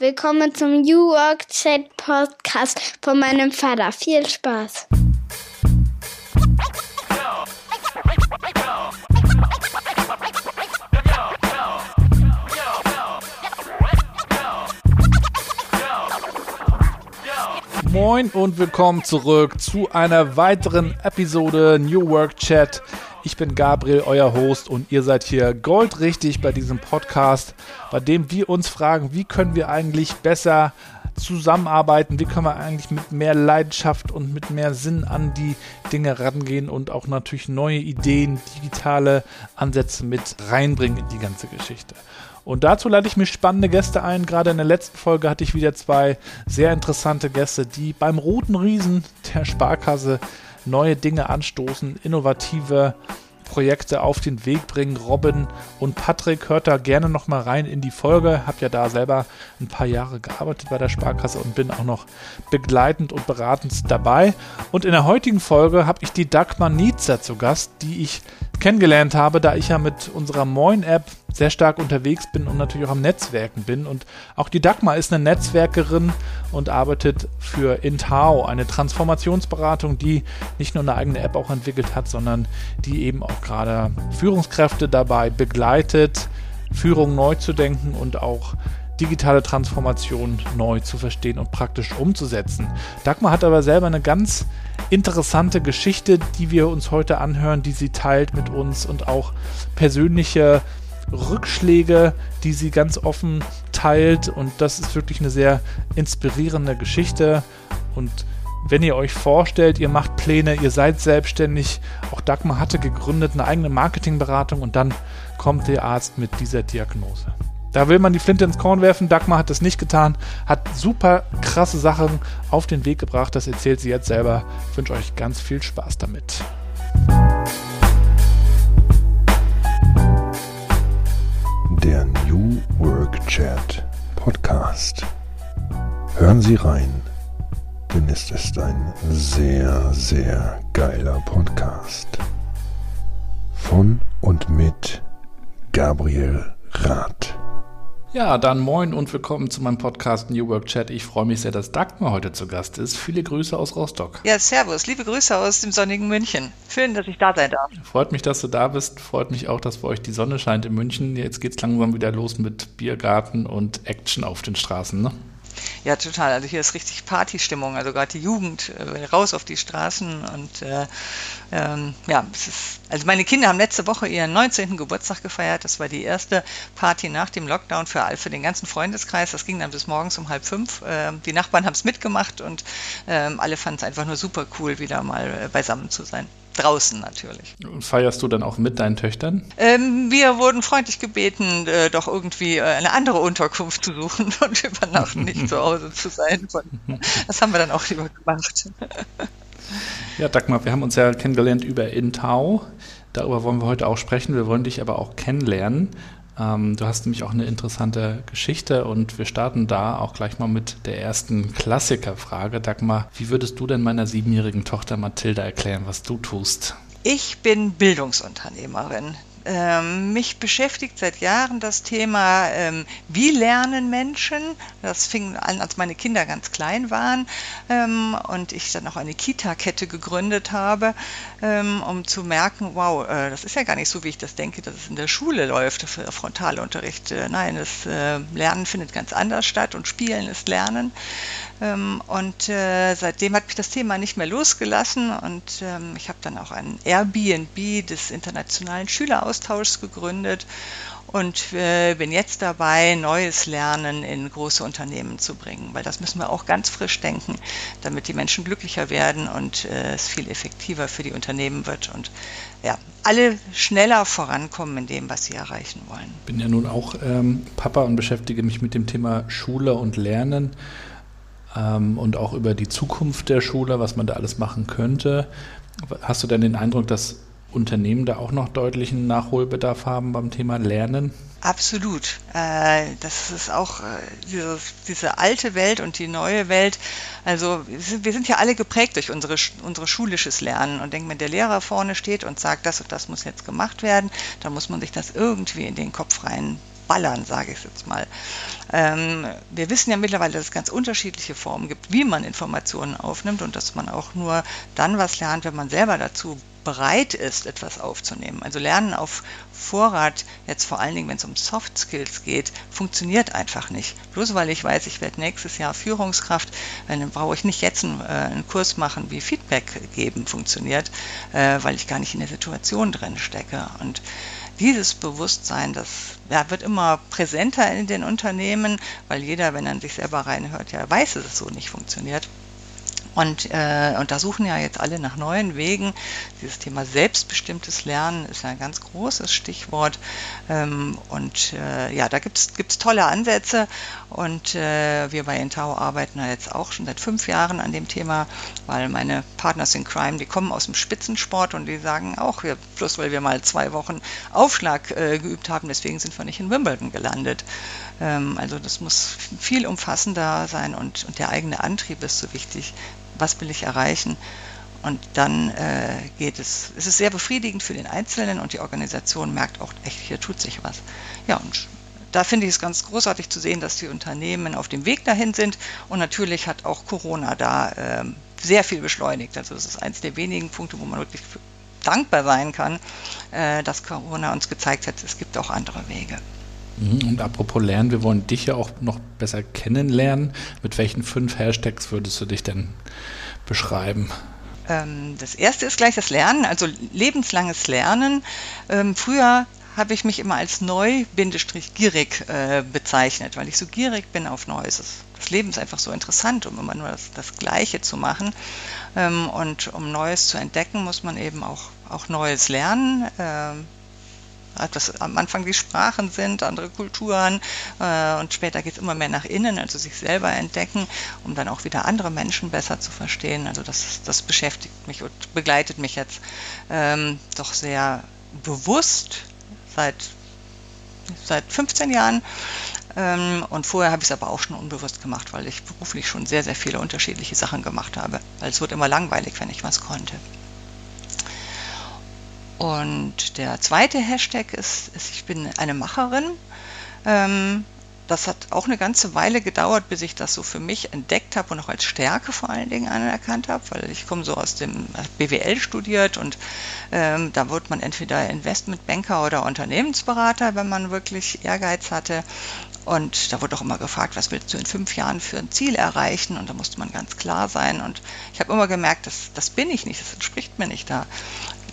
Willkommen zum New Work Chat Podcast von meinem Vater. Viel Spaß. Moin und willkommen zurück zu einer weiteren Episode New Work Chat. Ich bin Gabriel, euer Host, und ihr seid hier goldrichtig bei diesem Podcast, bei dem wir uns fragen, wie können wir eigentlich besser zusammenarbeiten, wie können wir eigentlich mit mehr Leidenschaft und mit mehr Sinn an die Dinge rangehen und auch natürlich neue Ideen, digitale Ansätze mit reinbringen in die ganze Geschichte. Und dazu lade ich mir spannende Gäste ein. Gerade in der letzten Folge hatte ich wieder zwei sehr interessante Gäste, die beim Roten Riesen der Sparkasse neue Dinge anstoßen, innovative Projekte auf den Weg bringen. Robin und Patrick, hört da gerne nochmal rein in die Folge. Hab ja da selber ein paar Jahre gearbeitet bei der Sparkasse und bin auch noch begleitend und beratend dabei. Und in der heutigen Folge habe ich die Dagmar Nietzer zu Gast, die ich kennengelernt habe, da ich ja mit unserer Moin-App sehr stark unterwegs bin und natürlich auch am Netzwerken bin. Und auch die Dagmar ist eine Netzwerkerin und arbeitet für Intao, eine Transformationsberatung, die nicht nur eine eigene App auch entwickelt hat, sondern die eben auch gerade Führungskräfte dabei begleitet, Führung neu zu denken und auch digitale Transformation neu zu verstehen und praktisch umzusetzen. Dagmar hat aber selber eine ganz interessante Geschichte, die wir uns heute anhören, die sie teilt mit uns und auch persönliche Rückschläge, die sie ganz offen teilt. Und das ist wirklich eine sehr inspirierende Geschichte. Und wenn ihr euch vorstellt, ihr macht Pläne, ihr seid selbstständig, auch Dagmar hatte gegründet eine eigene Marketingberatung und dann kommt der Arzt mit dieser Diagnose. Da will man die Flinte ins Korn werfen. Dagmar hat das nicht getan, hat super krasse Sachen auf den Weg gebracht. Das erzählt sie jetzt selber. Ich wünsche euch ganz viel Spaß damit. Work Chat Podcast. Hören Sie rein, denn es ist ein sehr, sehr geiler Podcast. Von und mit Gabriel Rath. Ja, dann moin und willkommen zu meinem Podcast New Work Chat. Ich freue mich sehr, dass Dagmar heute zu Gast ist. Viele Grüße aus Rostock. Ja, servus. Liebe Grüße aus dem sonnigen München. Schön, dass ich da sein darf. Freut mich, dass du da bist. Freut mich auch, dass bei euch die Sonne scheint in München. Jetzt geht es langsam wieder los mit Biergarten und Action auf den Straßen, ne? Ja, total. Also hier ist richtig Partystimmung. Also gerade die Jugend äh, raus auf die Straßen und äh, ähm, ja, es ist, also meine Kinder haben letzte Woche ihren 19. Geburtstag gefeiert. Das war die erste Party nach dem Lockdown für, für den ganzen Freundeskreis. Das ging dann bis morgens um halb fünf. Ähm, die Nachbarn haben es mitgemacht und ähm, alle fanden es einfach nur super cool, wieder mal äh, beisammen zu sein draußen natürlich. Und feierst du dann auch mit deinen Töchtern? Ähm, wir wurden freundlich gebeten, äh, doch irgendwie äh, eine andere Unterkunft zu suchen und über Nacht nicht zu Hause zu sein. Das haben wir dann auch lieber gemacht. Ja, Dagmar, wir haben uns ja kennengelernt über Intau. Darüber wollen wir heute auch sprechen. Wir wollen dich aber auch kennenlernen. Ähm, du hast nämlich auch eine interessante Geschichte und wir starten da auch gleich mal mit der ersten Klassikerfrage. Dagmar, wie würdest du denn meiner siebenjährigen Tochter Mathilda erklären, was du tust? Ich bin Bildungsunternehmerin. Ähm, mich beschäftigt seit Jahren das Thema, ähm, wie lernen Menschen. Das fing an, als meine Kinder ganz klein waren ähm, und ich dann auch eine Kita-Kette gegründet habe, um zu merken, wow, äh, das ist ja gar nicht so, wie ich das denke, dass es in der Schule läuft, für Frontalunterricht. Äh, nein, das äh, Lernen findet ganz anders statt und Spielen ist Lernen. Ähm, und seitdem hat mich das Thema nicht mehr losgelassen und ähm, ich habe dann auch ein Airbnb des internationalen Schüleraustauschs gegründet und äh, bin jetzt dabei, neues Lernen in große Unternehmen zu bringen, weil das müssen wir auch ganz frisch denken, damit die Menschen glücklicher werden und äh, es viel effektiver für die Unternehmen wird und ja, alle schneller vorankommen in dem, was sie erreichen wollen. Ich bin ja nun auch ähm, Papa und beschäftige mich mit dem Thema Schule und Lernen ähm, und auch über die Zukunft der Schule, was man da alles machen könnte. Hast du denn den Eindruck, dass Unternehmen da auch noch deutlichen Nachholbedarf haben beim Thema Lernen? Absolut. Äh, das ist auch äh, diese, alte Welt und die neue Welt. Also wir sind ja alle geprägt durch unsere, unsere schulisches Lernen und denken, wenn der Lehrer vorne steht und sagt, das und das muss jetzt gemacht werden, dann muss man sich das irgendwie in den Kopf rein verballern, sage ich jetzt mal. Ähm, wir wissen ja mittlerweile, dass es ganz unterschiedliche Formen gibt, wie man Informationen aufnimmt und dass man auch nur dann was lernt, wenn man selber dazu bereit ist, etwas aufzunehmen. Also Lernen auf Vorrat, jetzt vor allen Dingen, wenn es um Soft Skills geht, funktioniert einfach nicht. Bloß weil ich weiß, ich werde nächstes Jahr Führungskraft, dann brauche ich nicht jetzt einen, äh, einen Kurs machen, wie Feedback geben funktioniert, äh, weil ich gar nicht in der Situation drin stecke. Und dieses Bewusstsein, das ja, wird immer präsenter in den Unternehmen, weil jeder, wenn er sich selber reinhört, ja weiß, dass es so nicht funktioniert. Und, äh, und da suchen ja jetzt alle nach neuen Wegen. Dieses Thema selbstbestimmtes Lernen ist ein ganz großes Stichwort. Ähm, und äh, ja, da gibt es tolle Ansätze. Und äh, wir bei Intao arbeiten ja jetzt auch schon seit fünf Jahren an dem Thema, weil meine Partners in Crime, die kommen aus dem Spitzensport und die sagen auch, wir, plus weil wir mal zwei Wochen Aufschlag äh, geübt haben, deswegen sind wir nicht in Wimbledon gelandet. Ähm, also das muss viel umfassender sein und, und der eigene Antrieb ist so wichtig was will ich erreichen. Und dann äh, geht es, es ist sehr befriedigend für den Einzelnen und die Organisation merkt auch echt, hier tut sich was. Ja, und da finde ich es ganz großartig zu sehen, dass die Unternehmen auf dem Weg dahin sind. Und natürlich hat auch Corona da äh, sehr viel beschleunigt. Also das ist eines der wenigen Punkte, wo man wirklich dankbar sein kann, äh, dass Corona uns gezeigt hat, es gibt auch andere Wege. Mhm, und apropos Lernen, wir wollen dich ja auch noch besser kennenlernen. Mit welchen fünf Hashtags würdest du dich denn beschreiben? Ähm, das erste ist gleich das Lernen, also lebenslanges Lernen. Ähm, früher habe ich mich immer als neu-gierig äh, bezeichnet, weil ich so gierig bin auf Neues. Das Leben ist einfach so interessant, um immer nur das, das Gleiche zu machen. Ähm, und um Neues zu entdecken, muss man eben auch, auch Neues lernen was am Anfang die Sprachen sind, andere Kulturen äh, und später geht es immer mehr nach innen, also sich selber entdecken, um dann auch wieder andere Menschen besser zu verstehen. Also das, das beschäftigt mich und begleitet mich jetzt ähm, doch sehr bewusst seit, seit 15 Jahren. Ähm, und vorher habe ich es aber auch schon unbewusst gemacht, weil ich beruflich schon sehr, sehr viele unterschiedliche Sachen gemacht habe. Weil es wird immer langweilig, wenn ich was konnte. Und der zweite Hashtag ist, ist ich bin eine Macherin. Ähm, das hat auch eine ganze Weile gedauert, bis ich das so für mich entdeckt habe und auch als Stärke vor allen Dingen anerkannt habe, weil ich komme so aus dem BWL studiert und ähm, da wird man entweder Investmentbanker oder Unternehmensberater, wenn man wirklich Ehrgeiz hatte. Und da wurde auch immer gefragt, was willst du in fünf Jahren für ein Ziel erreichen? Und da musste man ganz klar sein. Und ich habe immer gemerkt, das, das bin ich nicht, das entspricht mir nicht. Da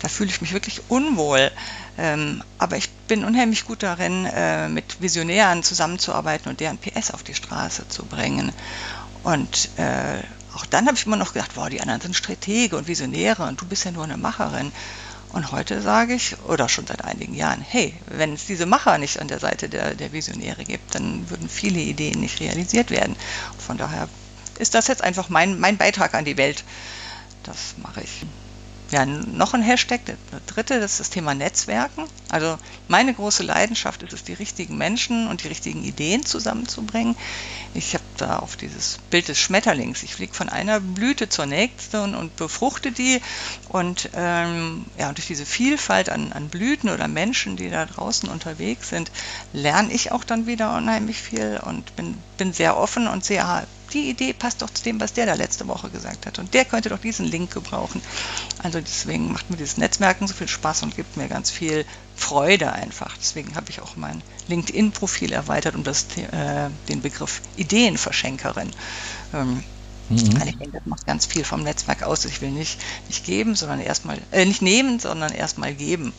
da fühle ich mich wirklich unwohl. Ähm, aber ich bin unheimlich gut darin, äh, mit Visionären zusammenzuarbeiten und deren PS auf die Straße zu bringen. Und äh, auch dann habe ich immer noch gedacht, wow, die anderen sind Stratege und Visionäre und du bist ja nur eine Macherin. Und heute sage ich, oder schon seit einigen Jahren, hey, wenn es diese Macher nicht an der Seite der, der Visionäre gibt, dann würden viele Ideen nicht realisiert werden. Von daher ist das jetzt einfach mein, mein Beitrag an die Welt. Das mache ich ja, noch ein Hashtag, der, dritte, das ist das Thema Netzwerken. Also meine große Leidenschaft ist es, die richtigen Menschen und die richtigen Ideen zusammenzubringen. Ich habe da auf dieses Bild des Schmetterlings. Ich fliege von einer Blüte zur nächsten und befruchte die. Und ähm, ja, durch diese Vielfalt an, an Blüten oder Menschen, die da draußen unterwegs sind, lerne ich auch dann wieder unheimlich viel und bin, bin sehr offen und sehe, ah, die Idee passt doch zu dem, was der da letzte Woche gesagt hat. Und der könnte doch diesen Link gebrauchen. Also deswegen macht mir dieses Netzwerken so viel Spaß und gibt mir ganz viel Freude einfach. Deswegen habe ich auch mein LinkedIn-Profil erweitert um das, äh, den Begriff Ideenverschenkerin. Ähm, mhm. Ich denke, das macht ganz viel vom Netzwerk aus. Ich will nicht, nicht geben, sondern erstmal, äh, nicht nehmen, sondern erstmal geben.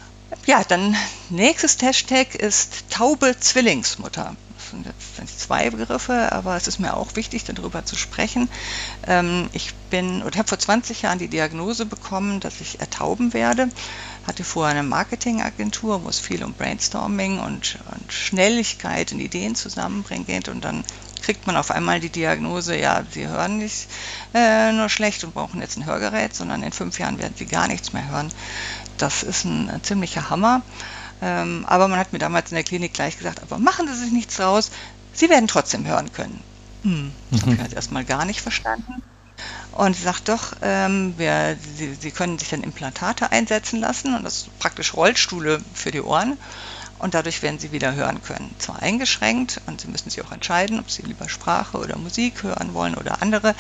Ja, dann nächstes Hashtag ist taube Zwillingsmutter sind jetzt zwei Begriffe, aber es ist mir auch wichtig, darüber zu sprechen. Ähm, ich bin oder habe vor 20 Jahren die Diagnose bekommen, dass ich ertauben werde. Hatte vorher eine Marketingagentur, wo es viel um Brainstorming und, und Schnelligkeit und Ideen zusammenbringen geht und dann kriegt man auf einmal die Diagnose, ja, Sie hören nicht äh, nur schlecht und brauchen jetzt ein Hörgerät, sondern in fünf Jahren werden Sie gar nichts mehr hören. Das ist ein, ein ziemlicher Hammer. Ähm, aber man hat mir damals in der Klinik gleich gesagt, aber machen Sie sich nichts draus, Sie werden trotzdem hören können. Hm, das habe ich halt erstmal gar nicht verstanden. Und sie sagt doch, ähm, wir, sie, sie können sich dann Implantate einsetzen lassen und das ist praktisch Rollstühle für die Ohren. und dadurch werden sie wieder hören können. Zwar eingeschränkt und sie müssen sich auch entscheiden, ob sie lieber Sprache oder Musik hören wollen oder andere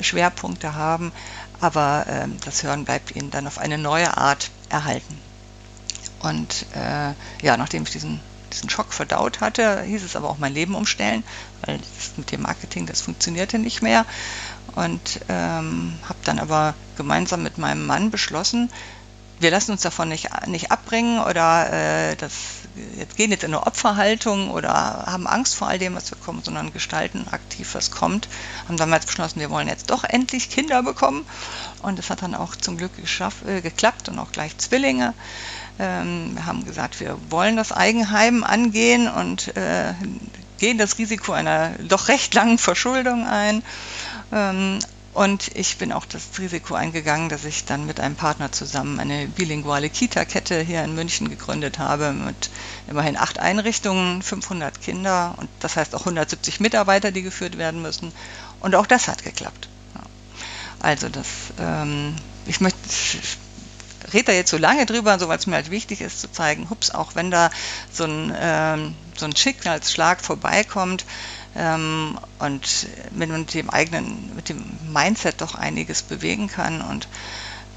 Schwerpunkte haben, aber äh, das Hören bleibt ihnen dann auf eine neue Art erhalten. Und äh, ja, nachdem ich diesen, diesen Schock verdaut hatte, hieß es aber auch mein Leben umstellen, weil mit dem Marketing, das funktionierte nicht mehr. Und ähm, habe dann aber gemeinsam mit meinem Mann beschlossen, wir lassen uns davon nicht, nicht abbringen oder äh, das jetzt gehen jetzt in eine Opferhaltung oder haben Angst vor all dem, was wir kommen, sondern gestalten aktiv, was kommt. Haben damals beschlossen, wir wollen jetzt doch endlich Kinder bekommen. Und das hat dann auch zum Glück geschaff, äh, geklappt und auch gleich Zwillinge. Ähm, wir haben gesagt, wir wollen das Eigenheim angehen und äh, gehen das Risiko einer doch recht langen Verschuldung ein. Ähm, und ich bin auch das Risiko eingegangen, dass ich dann mit einem Partner zusammen eine bilinguale Kita-Kette hier in München gegründet habe mit immerhin acht Einrichtungen, 500 Kinder und das heißt auch 170 Mitarbeiter, die geführt werden müssen. Und auch das hat geklappt. Also das, ähm, ich möchte, rede da jetzt so lange drüber, so weil es mir halt wichtig ist zu zeigen, hups, auch wenn da so ein, ähm, so ein Schicksalsschlag vorbeikommt, ähm, und mit, dem eigenen, mit dem Mindset doch einiges bewegen kann und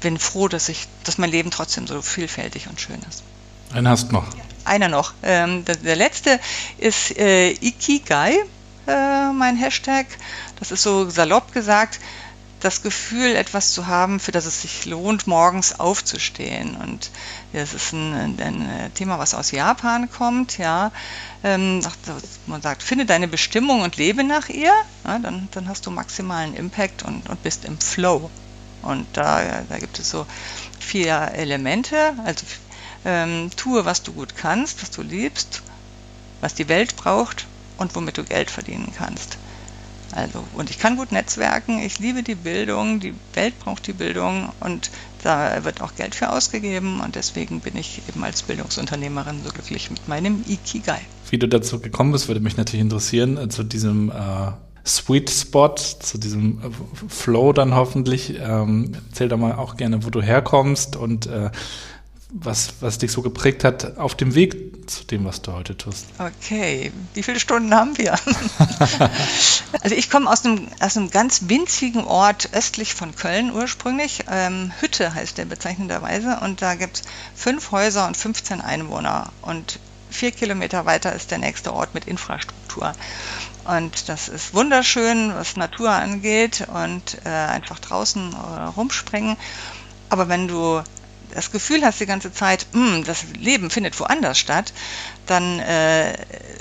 bin froh, dass ich, dass mein Leben trotzdem so vielfältig und schön ist. Einen hast noch. Einer noch. Ähm, der, der, letzte ist äh, Ikigai, äh, mein Hashtag. Das ist so salopp gesagt, das Gefühl, etwas zu haben, für das es sich lohnt, morgens aufzustehen. Und das ist ein, ein Thema, was aus Japan kommt, ja. Ähm, man sagt, finde deine Bestimmung und lebe nach ihr, ja, dann, dann hast du maximalen Impact und, und bist im Flow. Und da, da gibt es so vier Elemente. Also ähm, tue, was du gut kannst, was du liebst, was die Welt braucht und womit du Geld verdienen kannst. Also, und ich kann gut netzwerken, ich liebe die Bildung, die Welt braucht die Bildung und da wird auch Geld für ausgegeben und deswegen bin ich eben als Bildungsunternehmerin so glücklich mit meinem Ikigai. Wie du dazu gekommen bist, würde mich natürlich interessieren, äh, zu diesem äh, Sweet Spot, zu diesem äh, Flow dann hoffentlich. Ähm, erzähl doch mal auch gerne, wo du herkommst und äh, was, was dich so geprägt hat auf dem Weg zu dem, was du heute tust. Okay, wie viele Stunden haben wir? also ich komme aus einem, aus einem ganz winzigen Ort östlich von Köln ursprünglich. Ähm, Hütte heißt der bezeichnenderweise und da gibt es fünf Häuser und 15 Einwohner und vier Kilometer weiter ist der nächste Ort mit Infrastruktur. Und das ist wunderschön, was Natur angeht und äh, einfach draußen äh, rumspringen. Aber wenn du das Gefühl hast die ganze Zeit, hm, das Leben findet woanders statt, dann äh,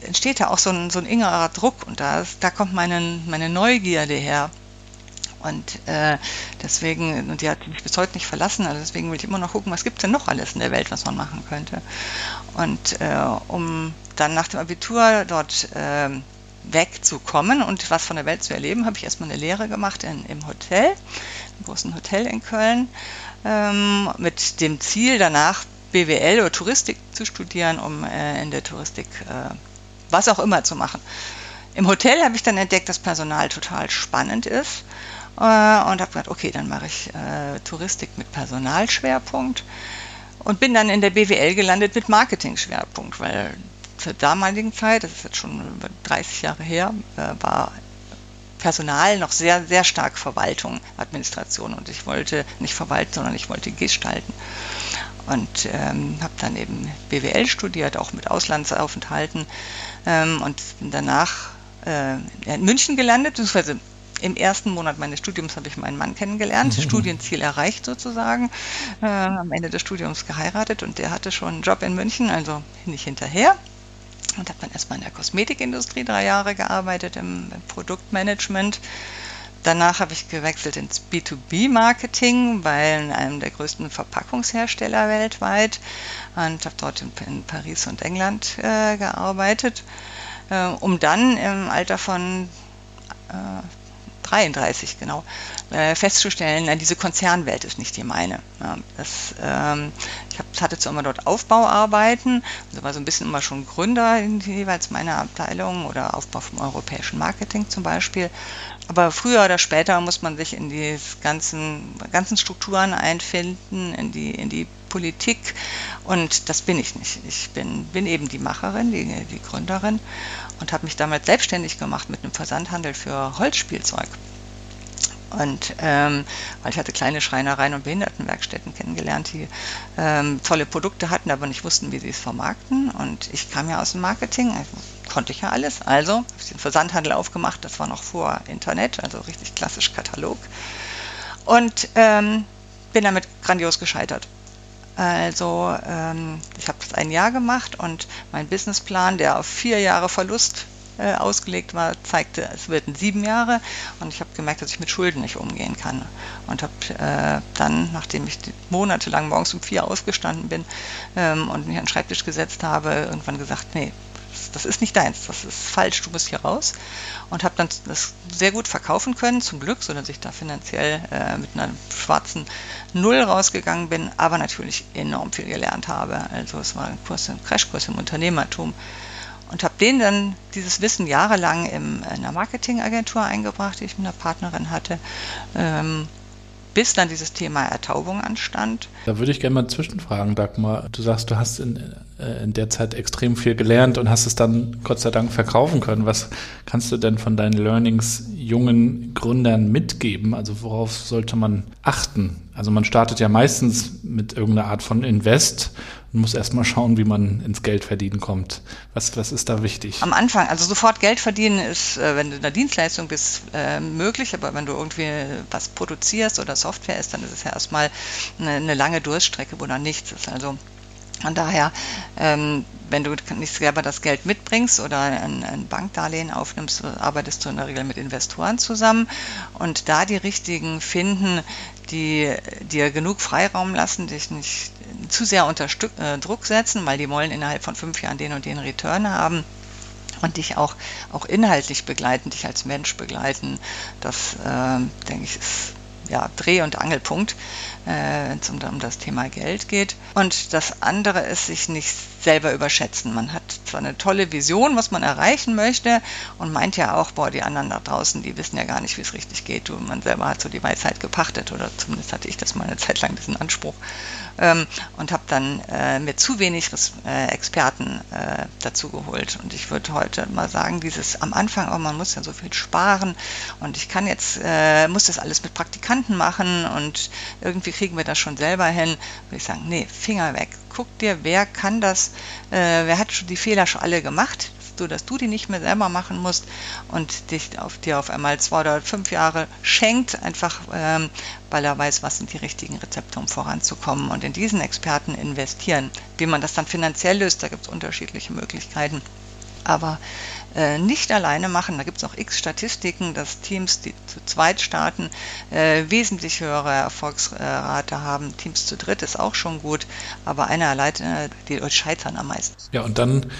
entsteht da auch so ein, so ein innerer Druck und da, da kommt meine, meine Neugierde her. Und äh, deswegen, und die hat mich bis heute nicht verlassen, also deswegen will ich immer noch gucken, was gibt es denn noch alles in der Welt, was man machen könnte. Und äh, um dann nach dem Abitur dort äh, wegzukommen und was von der Welt zu erleben, habe ich erstmal eine Lehre gemacht in, im Hotel, im großen Hotel in Köln ähm, mit dem Ziel danach BWL oder Touristik zu studieren, um äh, in der Touristik äh, was auch immer zu machen. Im Hotel habe ich dann entdeckt, dass Personal total spannend ist äh, und habe gedacht, okay, dann mache ich äh, Touristik mit Personalschwerpunkt und bin dann in der BWL gelandet mit Marketing-Schwerpunkt, weil zur damaligen Zeit, das ist jetzt schon 30 Jahre her, äh, war Personal noch sehr, sehr stark Verwaltung, Administration. Und ich wollte nicht verwalten, sondern ich wollte gestalten. Und ähm, habe dann eben BWL studiert, auch mit Auslandsaufenthalten. Ähm, und bin danach äh, in München gelandet, beziehungsweise im ersten Monat meines Studiums habe ich meinen Mann kennengelernt, mhm. Studienziel erreicht sozusagen, äh, am Ende des Studiums geheiratet und der hatte schon einen Job in München, also nicht hinterher und habe dann erstmal in der Kosmetikindustrie drei Jahre gearbeitet im, im Produktmanagement. Danach habe ich gewechselt ins B2B-Marketing bei einem der größten Verpackungshersteller weltweit und habe dort in, in, Paris und England äh, gearbeitet, äh, um dann im Alter von äh, 33 genau, äh, festzustellen, na, diese Konzernwelt ist nicht die meine. Ja, das, ähm, ich hab, hatte zwar immer dort Aufbauarbeiten, also war so ein bisschen immer schon Gründer in jeweils meiner Abteilung oder Aufbau vom europäischen Marketing zum Beispiel. Aber früher oder später muss man sich in die ganzen, ganzen Strukturen einfinden, in die, in die Politik und das bin ich nicht. Ich bin, bin eben die Macherin, die, die Gründerin und habe mich damals selbstständig gemacht mit einem Versandhandel für Holzspielzeug. Und ähm, weil ich hatte kleine Schreinereien und Behindertenwerkstätten kennengelernt, die ähm, tolle Produkte hatten, aber nicht wussten, wie sie es vermarkten. Und ich kam ja aus dem Marketing, also konnte ich ja alles. Also habe ich den Versandhandel aufgemacht, das war noch vor Internet, also richtig klassisch Katalog. Und ähm, bin damit grandios gescheitert. Also ähm, ich habe das ein Jahr gemacht und mein Businessplan, der auf vier Jahre Verlust äh, ausgelegt war, zeigte, es werden sieben Jahre und ich habe gemerkt, dass ich mit Schulden nicht umgehen kann. Und habe äh, dann, nachdem ich monatelang morgens um vier ausgestanden bin ähm, und mich an den Schreibtisch gesetzt habe, irgendwann gesagt, nee, das ist nicht deins, das ist falsch, du musst hier raus. Und habe dann das sehr gut verkaufen können, zum Glück, sodass ich da finanziell äh, mit einer schwarzen Null rausgegangen bin, aber natürlich enorm viel gelernt habe. Also es war ein, Kurs, ein Crashkurs im Unternehmertum und habe denen dann dieses Wissen jahrelang in einer Marketingagentur eingebracht, die ich mit einer Partnerin hatte, ähm, bis dann dieses Thema Ertaubung anstand. Da würde ich gerne mal zwischenfragen, Dagmar. Du sagst, du hast in, äh, in der Zeit extrem viel gelernt und hast es dann Gott sei Dank verkaufen können. Was kannst du denn von deinen Learnings jungen Gründern mitgeben? Also worauf sollte man achten? Also man startet ja meistens mit irgendeiner Art von Invest und muss erstmal schauen, wie man ins Geld verdienen kommt. Was, was ist da wichtig? Am Anfang, also sofort Geld verdienen ist, äh, wenn du in der Dienstleistung bist, äh, möglich, aber wenn du irgendwie was produzierst oder Software ist, dann ist es ja erstmal eine, eine lange Durststrecke, wo dann nichts ist. Also von daher, ähm, wenn du nicht selber das Geld mitbringst oder ein, ein, Bankdarlehen aufnimmst, arbeitest du in der Regel mit Investoren zusammen und da die richtigen finden, die dir genug Freiraum lassen, dich nicht zu sehr unter Stück, äh, Druck setzen, weil die wollen innerhalb von fünf Jahren den und den Return haben und dich auch, auch inhaltlich begleiten, dich als Mensch begleiten. Das, äh, denke ich, ist ja, Dreh- und Angelpunkt, äh, wenn es um, um, das Thema Geld geht. Und das andere ist, sich nicht selber überschätzen. Man hat zwar eine tolle Vision, was man erreichen möchte und meint ja auch, boah, die anderen da draußen, die wissen ja gar nicht, wie es richtig geht. Du, man selber hat so die Weisheit gepachtet oder zumindest hatte ich das mal eine Zeit lang, diesen Anspruch. Ähm, und habe dann äh, mir zu wenig äh, Experten äh, dazu geholt. Und ich würde heute mal sagen, dieses am Anfang, oh, man muss ja so viel sparen und ich kann jetzt, äh, muss das alles mit Praktikanten machen und irgendwie kriegen wir das schon selber hin, würde ich sagen, nee, Finger weg. Guck dir, wer kann das, äh, wer hat schon die Fehler schon alle gemacht, so dass du die nicht mehr selber machen musst und dich auf dir auf einmal zwei oder fünf Jahre schenkt, einfach ähm, weil er weiß, was sind die richtigen Rezepte, um voranzukommen und in diesen Experten investieren. Wie man das dann finanziell löst, da gibt es unterschiedliche Möglichkeiten. Aber äh, nicht alleine machen. Da gibt es auch x Statistiken, dass Teams, die zu zweit starten, äh, wesentlich höhere Erfolgsrate haben. Teams zu dritt ist auch schon gut, aber einer alleine, die scheitern am meisten. Ja, und dann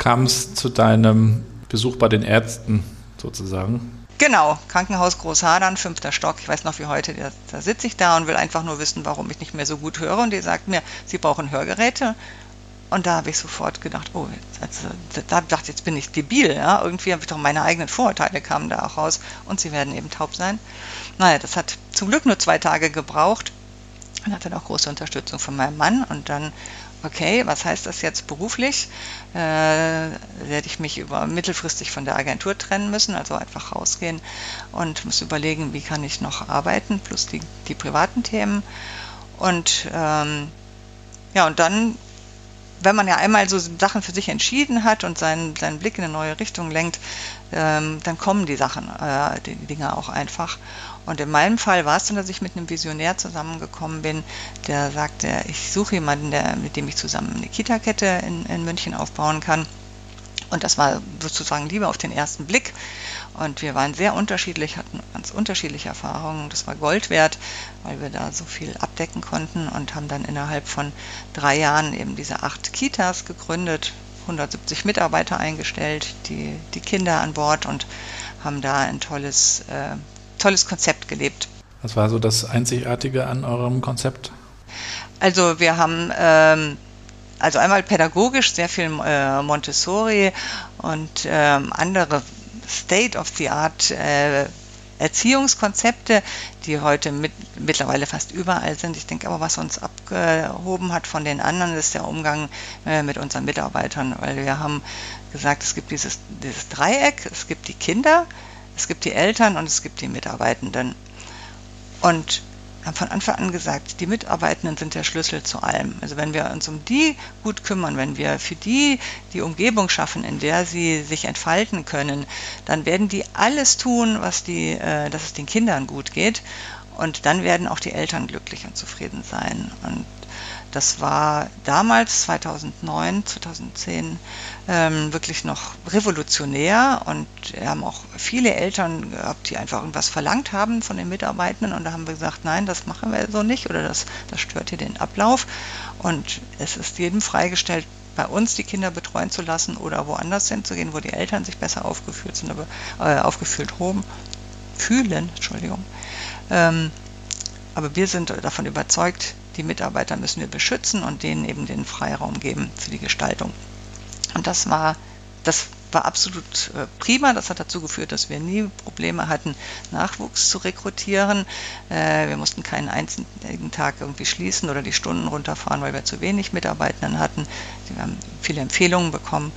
kam es zu deinem Besuch bei den Ärzten sozusagen. Genau, Krankenhaus Großhadern, fünfter Stock. Ich weiß noch wie heute, da, da sitze ich da und will einfach nur wissen, warum ich nicht mehr so gut höre. Und die sagt mir, Sie brauchen Hörgeräte. Und da habe ich sofort gedacht, oh, jetzt, da dachte jetzt bin ich debil, ja. Irgendwie habe ich doch meine eigenen Vorurteile kamen da auch raus und sie werden eben taub sein. Naja, das hat zum Glück nur zwei Tage gebraucht und hatte auch große Unterstützung von meinem Mann und dann okay, was heißt das jetzt beruflich? Äh, werde ich mich über mittelfristig von der Agentur trennen müssen, also einfach rausgehen und muss überlegen, wie kann ich noch arbeiten, plus die, die privaten Themen. Und ähm, ja, und dann wenn man ja einmal so Sachen für sich entschieden hat und seinen, seinen Blick in eine neue Richtung lenkt, ähm, dann kommen die Sachen, äh, die Dinge auch einfach. Und in meinem Fall war es dann, dass ich mit einem Visionär zusammengekommen bin, der sagte, ich suche jemanden, der, mit dem ich zusammen eine Kita-Kette in, in München aufbauen kann. Und das war sozusagen Liebe auf den ersten Blick. Und wir waren sehr unterschiedlich, hatten ganz unterschiedliche Erfahrungen. Das war Gold wert, weil wir da so viel abdecken konnten und haben dann innerhalb von drei Jahren eben diese acht Kitas gegründet, 170 Mitarbeiter eingestellt, die, die Kinder an Bord und haben da ein tolles, äh, tolles Konzept gelebt. Was war so das Einzigartige an eurem Konzept? Also wir haben ähm, also einmal pädagogisch sehr viel äh, Montessori und ähm, andere State of the Art äh, Erziehungskonzepte, die heute mit, mittlerweile fast überall sind. Ich denke aber, was uns abgehoben hat von den anderen, ist der Umgang äh, mit unseren Mitarbeitern, weil wir haben gesagt, es gibt dieses, dieses Dreieck, es gibt die Kinder, es gibt die Eltern und es gibt die Mitarbeitenden. Und haben von Anfang an gesagt, die Mitarbeitenden sind der Schlüssel zu allem. Also wenn wir uns um die gut kümmern, wenn wir für die die Umgebung schaffen, in der sie sich entfalten können, dann werden die alles tun, was die, äh, dass es den Kindern gut geht. Und dann werden auch die Eltern glücklich und zufrieden sein. Und das war damals, 2009, 2010, ähm, wirklich noch revolutionär und wir haben auch viele Eltern gehabt, die einfach irgendwas verlangt haben von den Mitarbeitenden und da haben wir gesagt, nein, das machen wir so nicht oder das, das stört hier den Ablauf und es ist jedem freigestellt, bei uns die Kinder betreuen zu lassen oder woanders hinzugehen, wo die Eltern sich besser aufgeführt sind, aber äh, aufgeführt haben, fühlen, Entschuldigung. Ähm, aber wir sind davon überzeugt, die Mitarbeiter müssen wir beschützen und denen eben den Freiraum geben für die Gestaltung. Und das war, das war absolut äh, prima. Das hat dazu geführt, dass wir nie Probleme hatten, Nachwuchs zu rekrutieren. Äh, wir mussten keinen einzigen Tag irgendwie schließen oder die Stunden runterfahren, weil wir zu wenig Mitarbeitenden hatten. Wir haben viele Empfehlungen bekommen.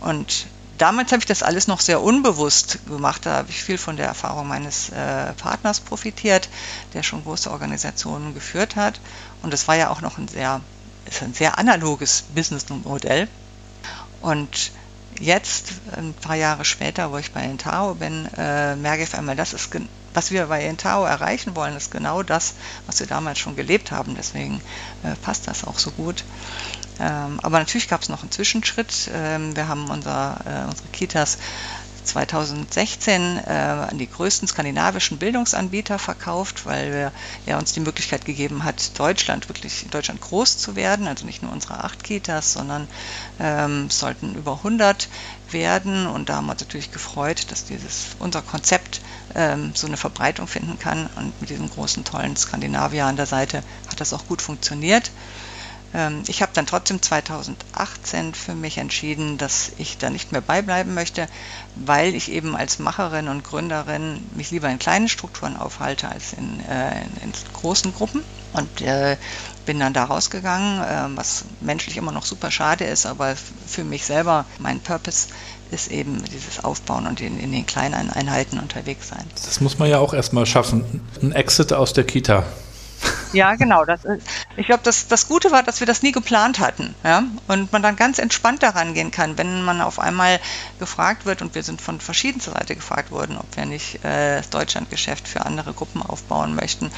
Und damals habe ich das alles noch sehr unbewusst gemacht. Da habe ich viel von der Erfahrung meines äh, Partners profitiert, der schon große Organisationen geführt hat. Und es war ja auch noch ein sehr, ist ein sehr analoges Businessmodell. Und jetzt, ein paar Jahre später, wo ich bei Intao bin, äh, merke ich auf einmal, das ist, was wir bei Intao erreichen wollen, ist genau das, was wir damals schon gelebt haben. Deswegen äh, passt das auch so gut. Ähm, aber natürlich gab es noch einen Zwischenschritt. Ähm, wir haben unser, äh, unsere Kitas 2016 äh, an die größten skandinavischen Bildungsanbieter verkauft, weil er uns die Möglichkeit gegeben hat, Deutschland wirklich Deutschland groß zu werden. Also nicht nur unsere acht Kitas, sondern ähm, es sollten über 100 werden. Und da haben wir uns natürlich gefreut, dass dieses unser Konzept ähm, so eine Verbreitung finden kann. Und mit diesem großen tollen Skandinavier an der Seite hat das auch gut funktioniert. Ähm, ich habe dann trotzdem 2018 für mich entschieden, dass ich da nicht mehr beibleiben möchte, weil ich eben als Macherin und Gründerin mich lieber in kleinen Strukturen aufhalte als in, äh, in großen Gruppen. Und äh, bin dann da rausgegangen, äh, was menschlich immer noch super schade ist, aber für mich selber mein Purpose ist eben dieses Aufbauen und in, in den kleinen Einheiten unterwegs sein. Das muss man ja auch erstmal schaffen. Ein Exit aus der Kita. Ja, genau. Das, ich glaube, das, das Gute war, dass wir das nie geplant hatten. Ja? Und man dann ganz entspannt daran gehen kann, wenn man auf einmal gefragt wird, und wir sind von verschiedenster Seite gefragt worden, ob wir nicht äh, das Deutschlandgeschäft für andere Gruppen aufbauen möchten.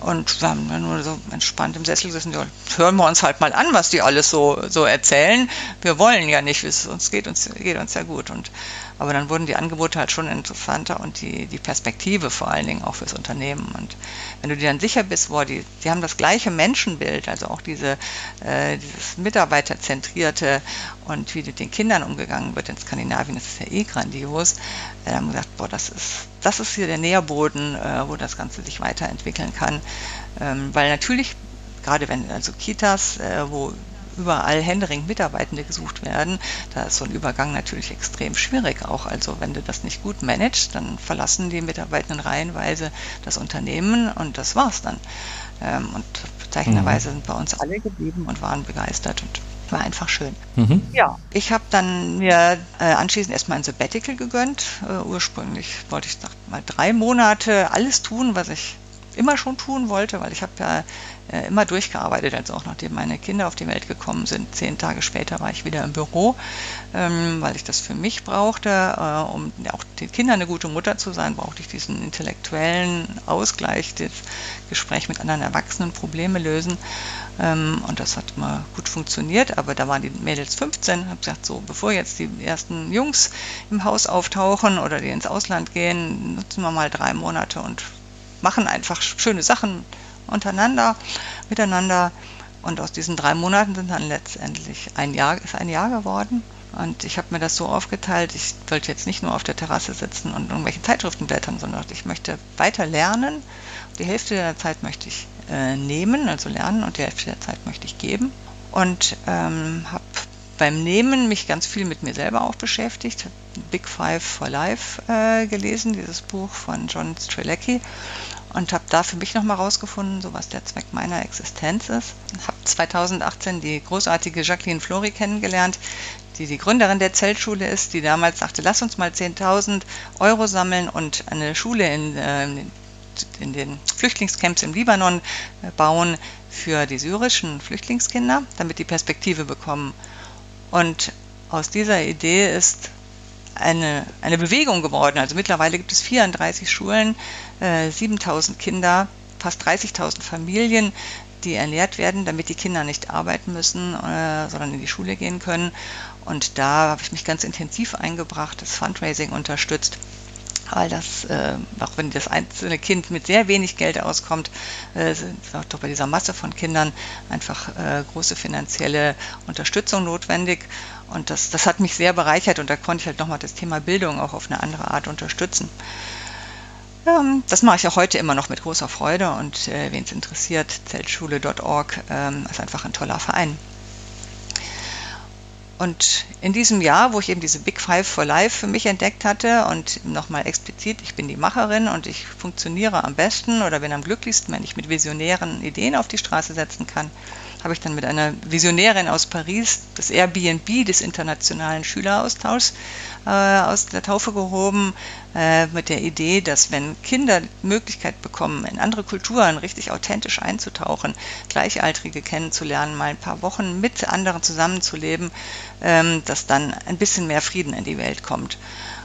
Und wir haben nur so entspannt im Sessel gesessen, hören wir uns halt mal an, was die alles so, so erzählen. Wir wollen ja nicht, es uns geht uns, geht uns ja gut. Und aber dann wurden die Angebote halt schon interessanter und die, die Perspektive vor allen Dingen auch fürs Unternehmen. Und wenn du dir dann sicher bist, boah, die, die haben das gleiche Menschenbild, also auch diese, äh, dieses Mitarbeiterzentrierte und wie mit den Kindern umgegangen wird in Skandinavien, das ist ja eh grandios. Da haben wir gesagt, boah, das ist, das ist hier der Nährboden, äh, wo das Ganze sich weiterentwickeln kann. Ähm, weil natürlich gerade wenn also Kitas, äh, wo überall händeringend Mitarbeitende gesucht werden, da ist so ein Übergang natürlich extrem schwierig auch. Also wenn du das nicht gut managst, dann verlassen die Mitarbeitenden reihenweise das Unternehmen und das war's dann. Ähm, und bezeichnenderweise mhm. sind bei uns alle geblieben und waren begeistert und war einfach schön. Mhm. Ja, ich habe dann mir äh, anschließend erstmal ein Sabbatical gegönnt. Äh, ursprünglich wollte ich mal drei Monate alles tun, was ich immer schon tun wollte, weil ich habe ja äh, immer durchgearbeitet, also auch nachdem meine Kinder auf die Welt gekommen sind. Zehn Tage später war ich wieder im Büro, ähm, weil ich das für mich brauchte. Äh, um auch den Kindern eine gute Mutter zu sein, brauchte ich diesen intellektuellen Ausgleich, das Gespräch mit anderen Erwachsenen, Probleme lösen. Ähm, und das hat immer gut funktioniert, aber da waren die Mädels 15, habe gesagt, so, bevor jetzt die ersten Jungs im Haus auftauchen oder die ins Ausland gehen, nutzen wir mal drei Monate und machen einfach schöne Sachen untereinander, miteinander. Und aus diesen drei Monaten sind dann letztendlich ein Jahr, ist ein Jahr geworden. Und ich habe mir das so aufgeteilt, ich wollte jetzt nicht nur auf der Terrasse sitzen und irgendwelche Zeitschriften blättern, sondern ich möchte weiter lernen. Die Hälfte der Zeit möchte ich äh, nehmen, also lernen, und die Hälfte der Zeit möchte ich geben. Und ähm, habe beim Nehmen mich ganz viel mit mir selber auch beschäftigt. Big Five for Life äh, gelesen, dieses Buch von John Strelecki und habe da für mich nochmal rausgefunden, so was der Zweck meiner Existenz ist. Habe 2018 die großartige Jacqueline Flori kennengelernt, die die Gründerin der Zeltschule ist, die damals sagte, lass uns mal 10.000 Euro sammeln und eine Schule in, äh, in den Flüchtlingscamps im Libanon äh, bauen für die syrischen Flüchtlingskinder, damit die Perspektive bekommen. Und aus dieser Idee ist eine, eine Bewegung geworden. Also mittlerweile gibt es 34 Schulen, äh, 7000 Kinder, fast 30.000 Familien, die ernährt werden, damit die Kinder nicht arbeiten müssen, äh, sondern in die Schule gehen können. Und da habe ich mich ganz intensiv eingebracht, das Fundraising unterstützt weil das, äh, auch wenn das einzelne Kind mit sehr wenig Geld auskommt, äh, auch doch bei dieser Masse von Kindern einfach äh, große finanzielle Unterstützung notwendig. Und das, das hat mich sehr bereichert und da konnte ich halt nochmal das Thema Bildung auch auf eine andere Art unterstützen. Ähm, das mache ich auch heute immer noch mit großer Freude und äh, wen es interessiert, zeltschule.org ähm, ist einfach ein toller Verein. Und in diesem Jahr, wo ich eben diese Big Five for Life für mich entdeckt hatte und nochmal explizit, ich bin die Macherin und ich funktioniere am besten oder bin am glücklichsten, wenn ich mit visionären Ideen auf die Straße setzen kann, habe ich dann mit einer Visionärin aus Paris das Airbnb des internationalen Schüleraustauschs äh, aus der Taufe gehoben, äh, mit der Idee, dass wenn Kinder die Möglichkeit bekommen, in andere Kulturen richtig authentisch einzutauchen, Gleichaltrige kennenzulernen, mal ein paar Wochen mit anderen zusammenzuleben, ähm, dass dann ein bisschen mehr Frieden in die Welt kommt.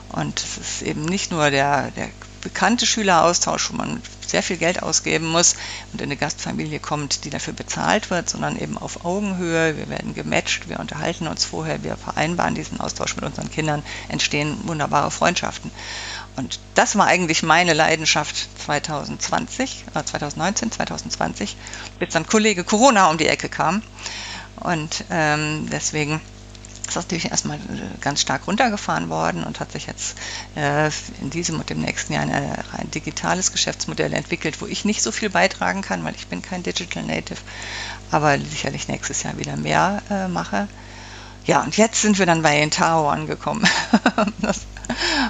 Und es ist eben nicht nur der, der bekannte Schüleraustausch, wo man sehr viel Geld ausgeben muss und in eine Gastfamilie kommt, die dafür bezahlt wird, sondern eben auf Augenhöhe. Wir werden gematcht, wir unterhalten uns vorher, wir vereinbaren diesen Austausch mit unseren Kindern, entstehen wunderbare Freundschaften. Und das war eigentlich meine Leidenschaft 2020, äh 2019, 2020, bis dann Kollege Corona um die Ecke kam. Und ähm, deswegen ist das natürlich erstmal äh, ganz stark runtergefahren worden und hat sich jetzt äh, in diesem und dem nächsten Jahr ein, ein digitales Geschäftsmodell entwickelt, wo ich nicht so viel beitragen kann, weil ich bin kein Digital Native, aber sicherlich nächstes Jahr wieder mehr äh, mache. Ja, und jetzt sind wir dann bei Entao angekommen, das,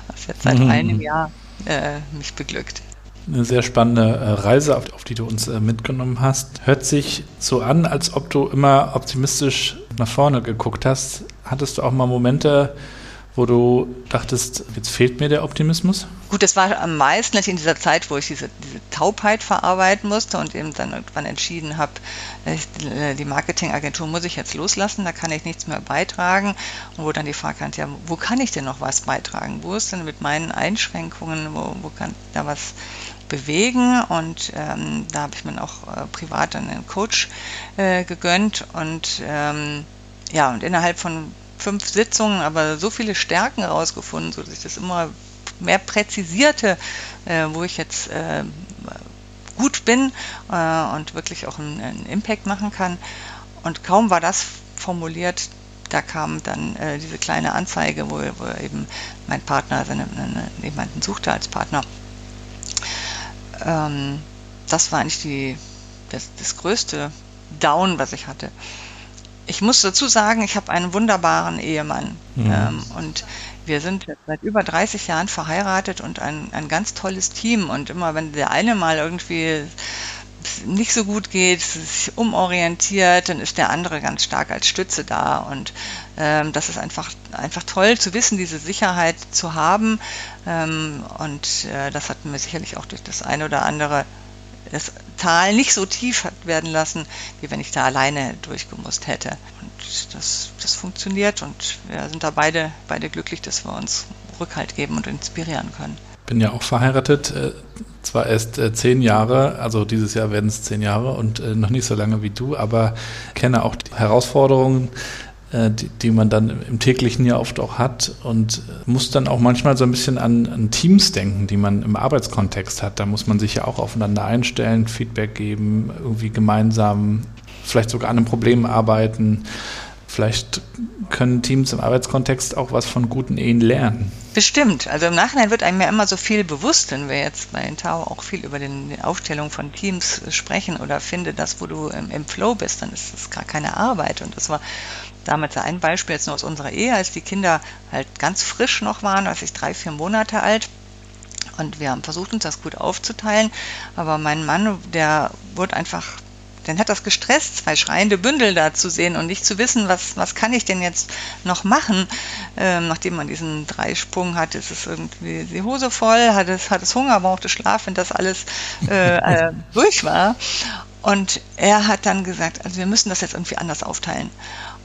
was jetzt seit mhm. einem Jahr äh, mich beglückt eine sehr spannende äh, Reise, auf, die du uns äh, mitgenommen hast. Hört sich so an, als ob du immer optimistisch nach vorne geguckt hast. Hattest du auch mal Momente, wo du dachtest, jetzt fehlt mir der Optimismus? Gut, das war am meisten in dieser Zeit, wo ich diese, diese Taubheit verarbeiten musste und eben dann irgendwann entschieden habe, die Marketingagentur muss ich jetzt loslassen, da kann ich nichts mehr beitragen. Und wo dann die Frage kam, ja, wo kann ich denn noch was beitragen? Wo ist denn mit meinen Einschränkungen, wo, wo kann da was bewegen? Und ähm, da habe ich mir auch äh, privat einen Coach äh, gegönnt und ähm, ja, und innerhalb von fünf Sitzungen aber so viele Stärken herausgefunden, sodass ich das immer mehr präzisierte, äh, wo ich jetzt äh, gut bin äh, und wirklich auch einen, einen, Impact machen kann. Und kaum war das formuliert, da kam dann äh, diese kleine Anzeige, wo, wo eben mein Partner seine, eine, jemanden suchte als Partner. Ähm, das war eigentlich die, das, das größte Down, was ich hatte ich muss dazu sagen, ich habe einen wunderbaren Ehemann. Mhm. Ähm, und wir sind seit über 30 Jahren verheiratet und ein, ein ganz tolles Team. Und immer wenn der eine mal irgendwie nicht so gut geht, sich umorientiert, dann ist der andere ganz stark als Stütze da. Und ähm, das ist einfach, einfach toll zu wissen, diese Sicherheit zu haben. Ähm, und äh, das hat mir sicherlich auch durch das eine oder andere das Tal nicht so tief hat werden lassen, wie wenn ich da alleine durchgemusst hätte. Und das, das funktioniert und wir sind da beide, beide glücklich, dass wir uns Rückhalt geben und inspirieren können. Bin ja auch verheiratet, äh, zwar erst äh, zehn Jahre, also dieses Jahr werden es zehn Jahre und äh, noch nicht so lange wie du, aber kenne auch die Herausforderungen, die, die, man dann im täglichen ja oft auch hat und äh, muss dann auch manchmal so ein bisschen an, an, Teams denken, die man im Arbeitskontext hat. Da muss man sich ja auch aufeinander einstellen, Feedback geben, irgendwie gemeinsam vielleicht sogar an einem Problem arbeiten. vielleicht können Teams im Arbeitskontext auch was von guten Ehen lernen. Bestimmt. Also im Nachhinein wird einem ja immer so viel bewusst, wenn wir jetzt bei Intao auch viel über den, die Aufstellung von Teams sprechen oder finde das, wo du im, im Flow bist, dann ist das gar keine Arbeit. Und das war damals ein Beispiel jetzt nur aus unserer Ehe, als die Kinder halt ganz frisch noch waren, als ich drei, vier Monate alt. Und wir haben versucht, uns das gut aufzuteilen. Aber mein Mann, der wurde einfach dann hat das gestresst, zwei schreiende Bündel da zu sehen und nicht zu wissen, was, was kann ich denn jetzt noch machen, ähm, nachdem man diesen Dreisprung hat, ist es irgendwie die Hose voll, hat es, hat es Hunger, brauchte Schlaf, wenn das alles äh, äh, durch war. Und er hat dann gesagt, also wir müssen das jetzt irgendwie anders aufteilen.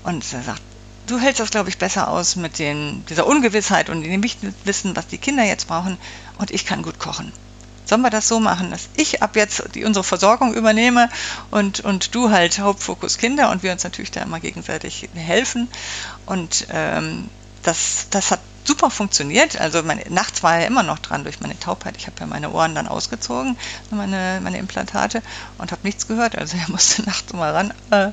Und er sagt, du hältst das, glaube ich, besser aus mit den, dieser Ungewissheit und dem nicht wissen, was die Kinder jetzt brauchen. Und ich kann gut kochen sollen wir das so machen, dass ich ab jetzt die, unsere Versorgung übernehme und, und du halt Hauptfokus Kinder und wir uns natürlich da immer gegenseitig helfen. Und ähm, das, das hat super funktioniert. Also meine, nachts war er immer noch dran durch meine Taubheit. Ich habe ja meine Ohren dann ausgezogen, meine, meine Implantate und habe nichts gehört. Also er musste nachts immer ran. Äh,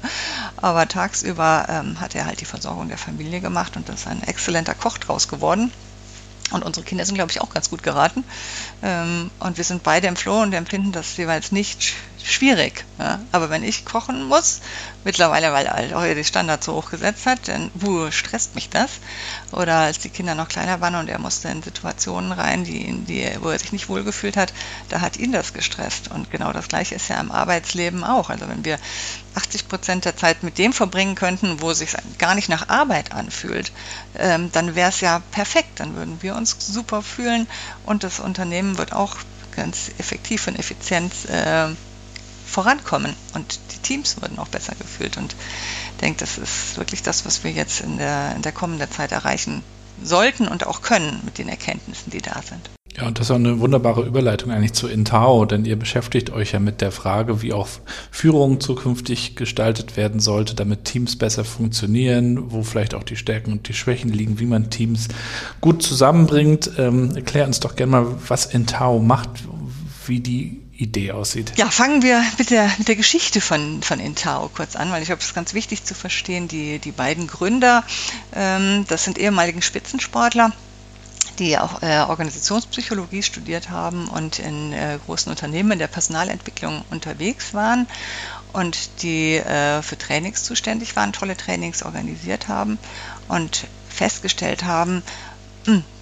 aber tagsüber ähm, hat er halt die Versorgung der Familie gemacht und das ist ein exzellenter Koch draus geworden. Und unsere Kinder sind, glaube ich, auch ganz gut geraten. Ähm, und wir sind beide im Flow und empfinden das jeweils nicht schwierig. Ja. Aber wenn ich kochen muss, mittlerweile, weil auch die Standards so hoch gesetzt hat, dann wuh, stresst mich das. Oder als die Kinder noch kleiner waren und er musste in Situationen rein, die, die, wo er sich nicht wohlgefühlt hat, da hat ihn das gestresst. Und genau das Gleiche ist ja im Arbeitsleben auch. Also wenn wir 80 Prozent der Zeit mit dem verbringen könnten, wo es sich gar nicht nach Arbeit anfühlt, ähm, dann wäre es ja perfekt. Dann würden wir uns super fühlen und das Unternehmen wird auch ganz effektiv und effizient äh, vorankommen und die Teams würden auch besser gefühlt. Und ich denke, das ist wirklich das, was wir jetzt in der, in der kommenden Zeit erreichen sollten und auch können mit den Erkenntnissen, die da sind. Ja, und das ist auch eine wunderbare Überleitung eigentlich zu Intao, denn ihr beschäftigt euch ja mit der Frage, wie auch Führung zukünftig gestaltet werden sollte, damit Teams besser funktionieren, wo vielleicht auch die Stärken und die Schwächen liegen, wie man Teams gut zusammenbringt. Ähm, erklär uns doch gerne mal, was Intao macht, wie die Idee aussieht. Ja, fangen wir mit der, mit der Geschichte von, von Intao kurz an, weil ich glaube, es ist ganz wichtig zu verstehen, die, die beiden Gründer, ähm, das sind ehemaligen Spitzensportler, die auch äh, Organisationspsychologie studiert haben und in äh, großen Unternehmen in der Personalentwicklung unterwegs waren und die äh, für Trainings zuständig waren, tolle Trainings organisiert haben und festgestellt haben,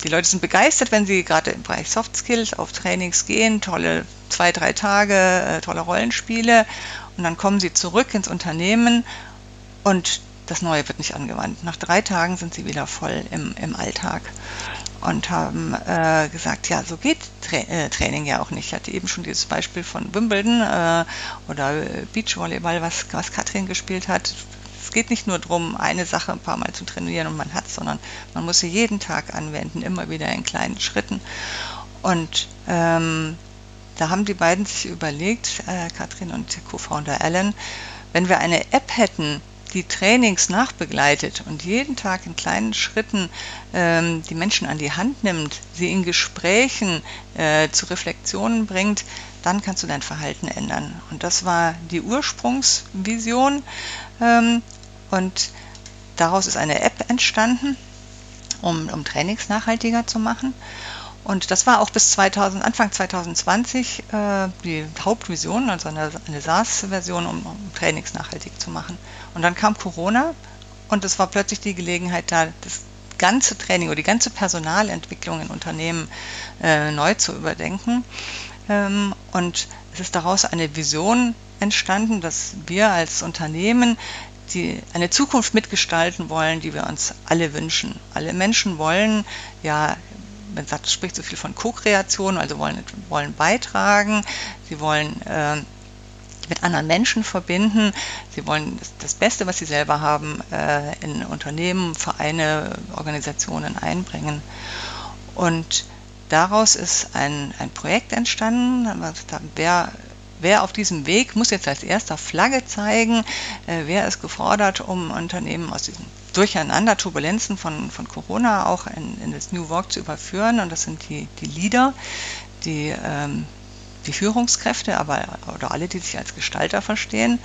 die Leute sind begeistert, wenn sie gerade im Bereich Soft Skills auf Trainings gehen, tolle zwei, drei Tage, äh, tolle Rollenspiele und dann kommen sie zurück ins Unternehmen und das Neue wird nicht angewandt. Nach drei Tagen sind sie wieder voll im, im Alltag und haben äh, gesagt, ja, so geht Tra äh, Training ja auch nicht. Ich hatte eben schon dieses Beispiel von Wimbledon äh, oder Beachvolleyball, was, was Katrin gespielt hat es geht nicht nur darum, eine Sache ein paar Mal zu trainieren und man hat, sondern man muss sie jeden Tag anwenden, immer wieder in kleinen Schritten. Und ähm, da haben die beiden sich überlegt, äh, Katrin und der Co-Founder Alan, wenn wir eine App hätten, die Trainings nachbegleitet und jeden Tag in kleinen Schritten ähm, die Menschen an die Hand nimmt, sie in Gesprächen äh, zu Reflexionen bringt, dann kannst du dein Verhalten ändern. Und das war die Ursprungsvision. Ähm, und daraus ist eine App entstanden, um, um Trainings nachhaltiger zu machen. Und das war auch bis 2000, Anfang 2020 äh, die Hauptvision, also eine, eine SaaS-Version, um, um, Trainings nachhaltig zu machen. Und dann kam Corona und es war plötzlich die Gelegenheit da, das ganze Training oder die ganze Personalentwicklung in Unternehmen äh, neu zu überdenken. Ähm, und es ist daraus eine Vision entstanden, dass wir als Unternehmen die eine Zukunft mitgestalten wollen, die wir uns alle wünschen. Alle Menschen wollen ja, man sagt, spricht so viel von Co-Kreation, also wollen, wollen beitragen, sie wollen äh, mit anderen Menschen verbinden, sie wollen das, das Beste, was sie selber haben, äh, in Unternehmen, Vereine, Organisationen einbringen. Und daraus ist ein, ein Projekt entstanden, wer wer auf diesem Weg muss jetzt als erster Flagge zeigen, äh, wer ist gefordert, um Unternehmen aus diesen Durcheinander, Turbulenzen von, von Corona auch in, in das New Work zu überführen. Und das sind die, die Leader, die, ähm, die Führungskräfte, aber oder alle, die sich als Gestalter verstehen.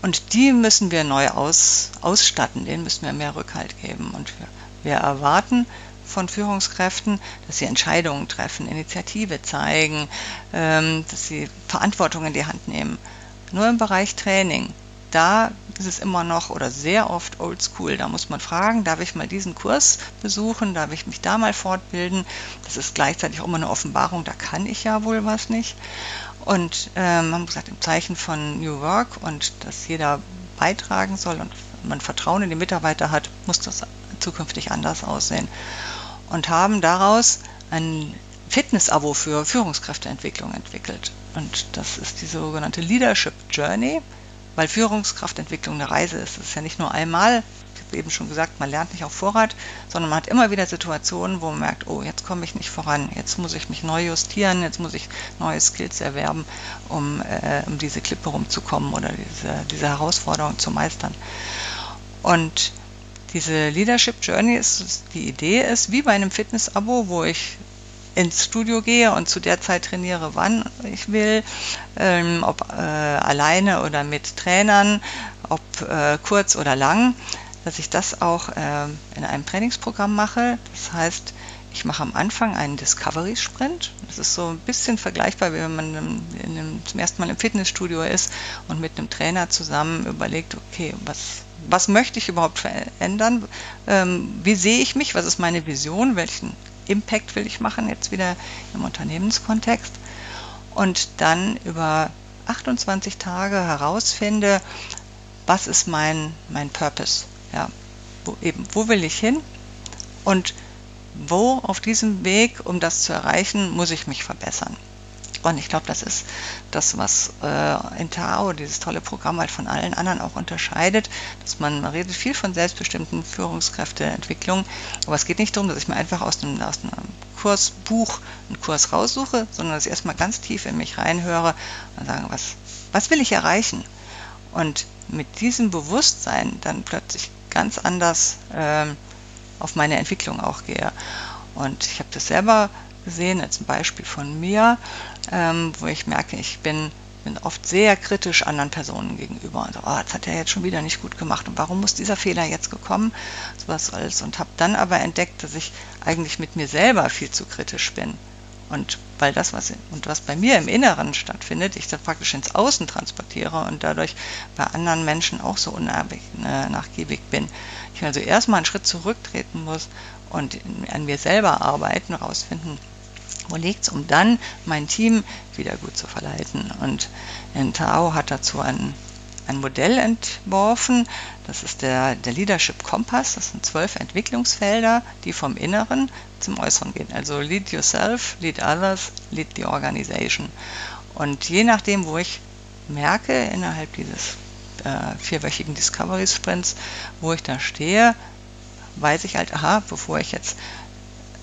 Und die müssen wir neu aus, ausstatten, denen müssen wir mehr Rückhalt geben. Und wir, wir erwarten von Führungskräften, dass sie Entscheidungen treffen, Initiative zeigen, ähm, dass sie Verantwortung in die Hand nehmen. Nur im Bereich Training, da ist es immer noch oder sehr oft oldschool. Da muss man fragen, darf ich mal diesen Kurs besuchen, darf ich mich da mal fortbilden? Das ist gleichzeitig auch immer eine Offenbarung, da kann ich ja wohl was nicht. Und ähm, haben gesagt, im Zeichen von New Work und dass jeder beitragen soll und man Vertrauen in die Mitarbeiter hat, muss das zukünftig anders aussehen. Und haben daraus ein Fitness-Abo für Führungskräfteentwicklung entwickelt. Und das ist die sogenannte Leadership Journey weil Führungskraftentwicklung eine Reise ist. Es ist ja nicht nur einmal, ich habe eben schon gesagt, man lernt nicht auf Vorrat, sondern man hat immer wieder Situationen, wo man merkt, oh, jetzt komme ich nicht voran, jetzt muss ich mich neu justieren, jetzt muss ich neue Skills erwerben, um, äh, um diese Klippe rumzukommen oder diese, diese Herausforderung zu meistern. Und diese Leadership Journey ist, die Idee ist, wie bei einem Fitness-Abo, wo ich ins Studio gehe und zu der Zeit trainiere, wann ich will, ähm, ob äh, alleine oder mit Trainern, ob äh, kurz oder lang, dass ich das auch äh, in einem Trainingsprogramm mache. Das heißt, ich mache am Anfang einen Discovery Sprint. Das ist so ein bisschen vergleichbar, wie wenn man in einem, zum ersten Mal im Fitnessstudio ist und mit einem Trainer zusammen überlegt, okay, was, was möchte ich überhaupt verändern? Ähm, wie sehe ich mich? Was ist meine Vision? Welchen Impact will ich machen, jetzt wieder im Unternehmenskontext. Und dann über 28 Tage herausfinde, was ist mein, mein Purpose? Ja, wo, eben, wo will ich hin? Und wo auf diesem Weg, um das zu erreichen, muss ich mich verbessern? Und ich glaube, das ist das, was äh, Intao, dieses tolle Programm halt von allen anderen auch unterscheidet, dass man, man redet viel von selbstbestimmten Führungskräfteentwicklung, aber es geht nicht darum, dass ich mir einfach aus einem, aus einem Kursbuch einen Kurs raussuche, sondern dass ich erstmal ganz tief in mich reinhöre und sage, was, was will ich erreichen? Und mit diesem Bewusstsein dann plötzlich ganz anders äh, auf meine Entwicklung auch gehe. Und ich habe das selber gesehen, als ein Beispiel von mir, ähm, wo ich merke, ich bin, bin oft sehr kritisch anderen Personen gegenüber. Und so, oh, das hat er jetzt schon wieder nicht gut gemacht und warum muss dieser Fehler jetzt gekommen? Sowas alles. Und habe dann aber entdeckt, dass ich eigentlich mit mir selber viel zu kritisch bin. Und weil das, was, und was bei mir im Inneren stattfindet, ich das praktisch ins Außen transportiere und dadurch bei anderen Menschen auch so unnachgiebig bin. Ich also erstmal einen Schritt zurücktreten muss und an mir selber arbeiten, herausfinden, wo liegt es, um dann mein Team wieder gut zu verleiten. Und Tao hat dazu ein, ein Modell entworfen, das ist der, der Leadership Kompass, das sind zwölf Entwicklungsfelder, die vom Inneren zum Äußeren gehen. Also lead yourself, lead others, lead the organization. Und je nachdem, wo ich merke innerhalb dieses äh, vierwöchigen Discovery Sprints, wo ich da stehe, weiß ich halt, aha, bevor ich jetzt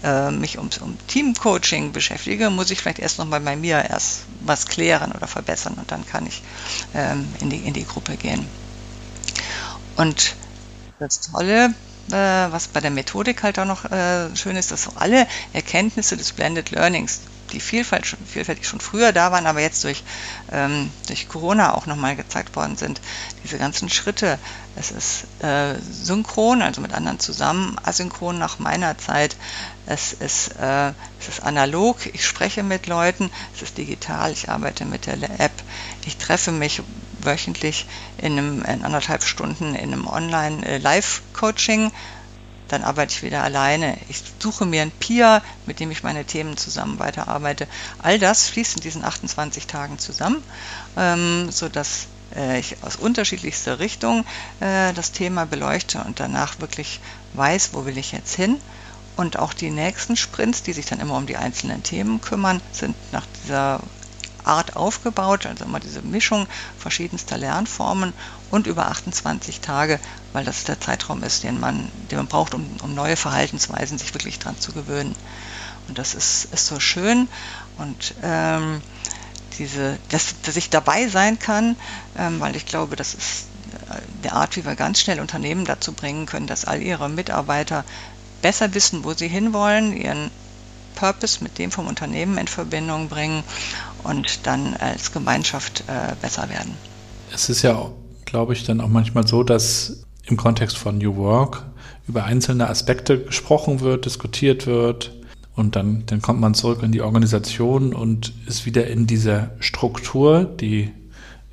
äh, mich um, um Teamcoaching beschäftige, muss ich vielleicht erst nochmal bei mir erst was klären oder verbessern und dann kann ich ähm, in, die, in die Gruppe gehen. Und das Tolle, äh, was bei der Methodik halt auch noch äh, schön ist, dass so alle Erkenntnisse des Blended Learnings, die Vielfalt schon, vielfältig schon früher da waren, aber jetzt durch, ähm, durch Corona auch nochmal gezeigt worden sind, diese ganzen Schritte, es ist äh, synchron, also mit anderen zusammen, asynchron nach meiner Zeit, es ist, äh, es ist analog, ich spreche mit Leuten, es ist digital, ich arbeite mit der App, ich treffe mich wöchentlich in, einem, in anderthalb Stunden in einem Online-Live-Coaching, dann arbeite ich wieder alleine. Ich suche mir ein Peer, mit dem ich meine Themen zusammen weiterarbeite. All das fließt in diesen 28 Tagen zusammen, ähm, sodass äh, ich aus unterschiedlichster Richtung äh, das Thema beleuchte und danach wirklich weiß, wo will ich jetzt hin. Und auch die nächsten Sprints, die sich dann immer um die einzelnen Themen kümmern, sind nach dieser Art aufgebaut, also immer diese Mischung verschiedenster Lernformen und über 28 Tage, weil das der Zeitraum ist, den man, den man braucht, um, um neue Verhaltensweisen sich wirklich dran zu gewöhnen. Und das ist, ist so schön und ähm, diese, dass, dass ich dabei sein kann, ähm, weil ich glaube, das ist äh, der Art, wie wir ganz schnell Unternehmen dazu bringen können, dass all ihre Mitarbeiter besser wissen, wo sie hinwollen, ihren Purpose mit dem vom Unternehmen in Verbindung bringen und dann als Gemeinschaft äh, besser werden. Es ist ja glaube ich, dann auch manchmal so, dass im Kontext von New Work über einzelne Aspekte gesprochen wird, diskutiert wird. Und dann, dann kommt man zurück in die Organisation und ist wieder in dieser Struktur, die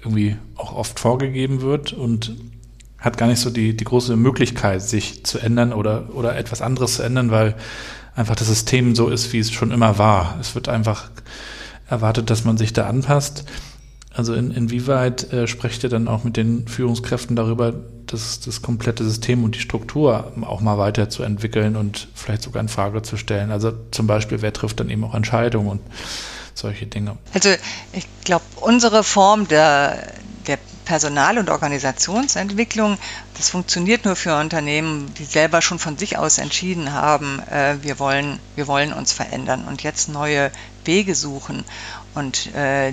irgendwie auch oft vorgegeben wird und hat gar nicht so die, die große Möglichkeit, sich zu ändern oder, oder etwas anderes zu ändern, weil einfach das System so ist, wie es schon immer war. Es wird einfach erwartet, dass man sich da anpasst. Also in, inwieweit äh, sprecht ihr dann auch mit den Führungskräften darüber, das, das komplette System und die Struktur auch mal weiterzuentwickeln und vielleicht sogar in Frage zu stellen? Also zum Beispiel, wer trifft dann eben auch Entscheidungen und solche Dinge? Also ich glaube, unsere Form der, der Personal- und Organisationsentwicklung, das funktioniert nur für Unternehmen, die selber schon von sich aus entschieden haben, äh, wir, wollen, wir wollen uns verändern und jetzt neue Wege suchen. Und äh,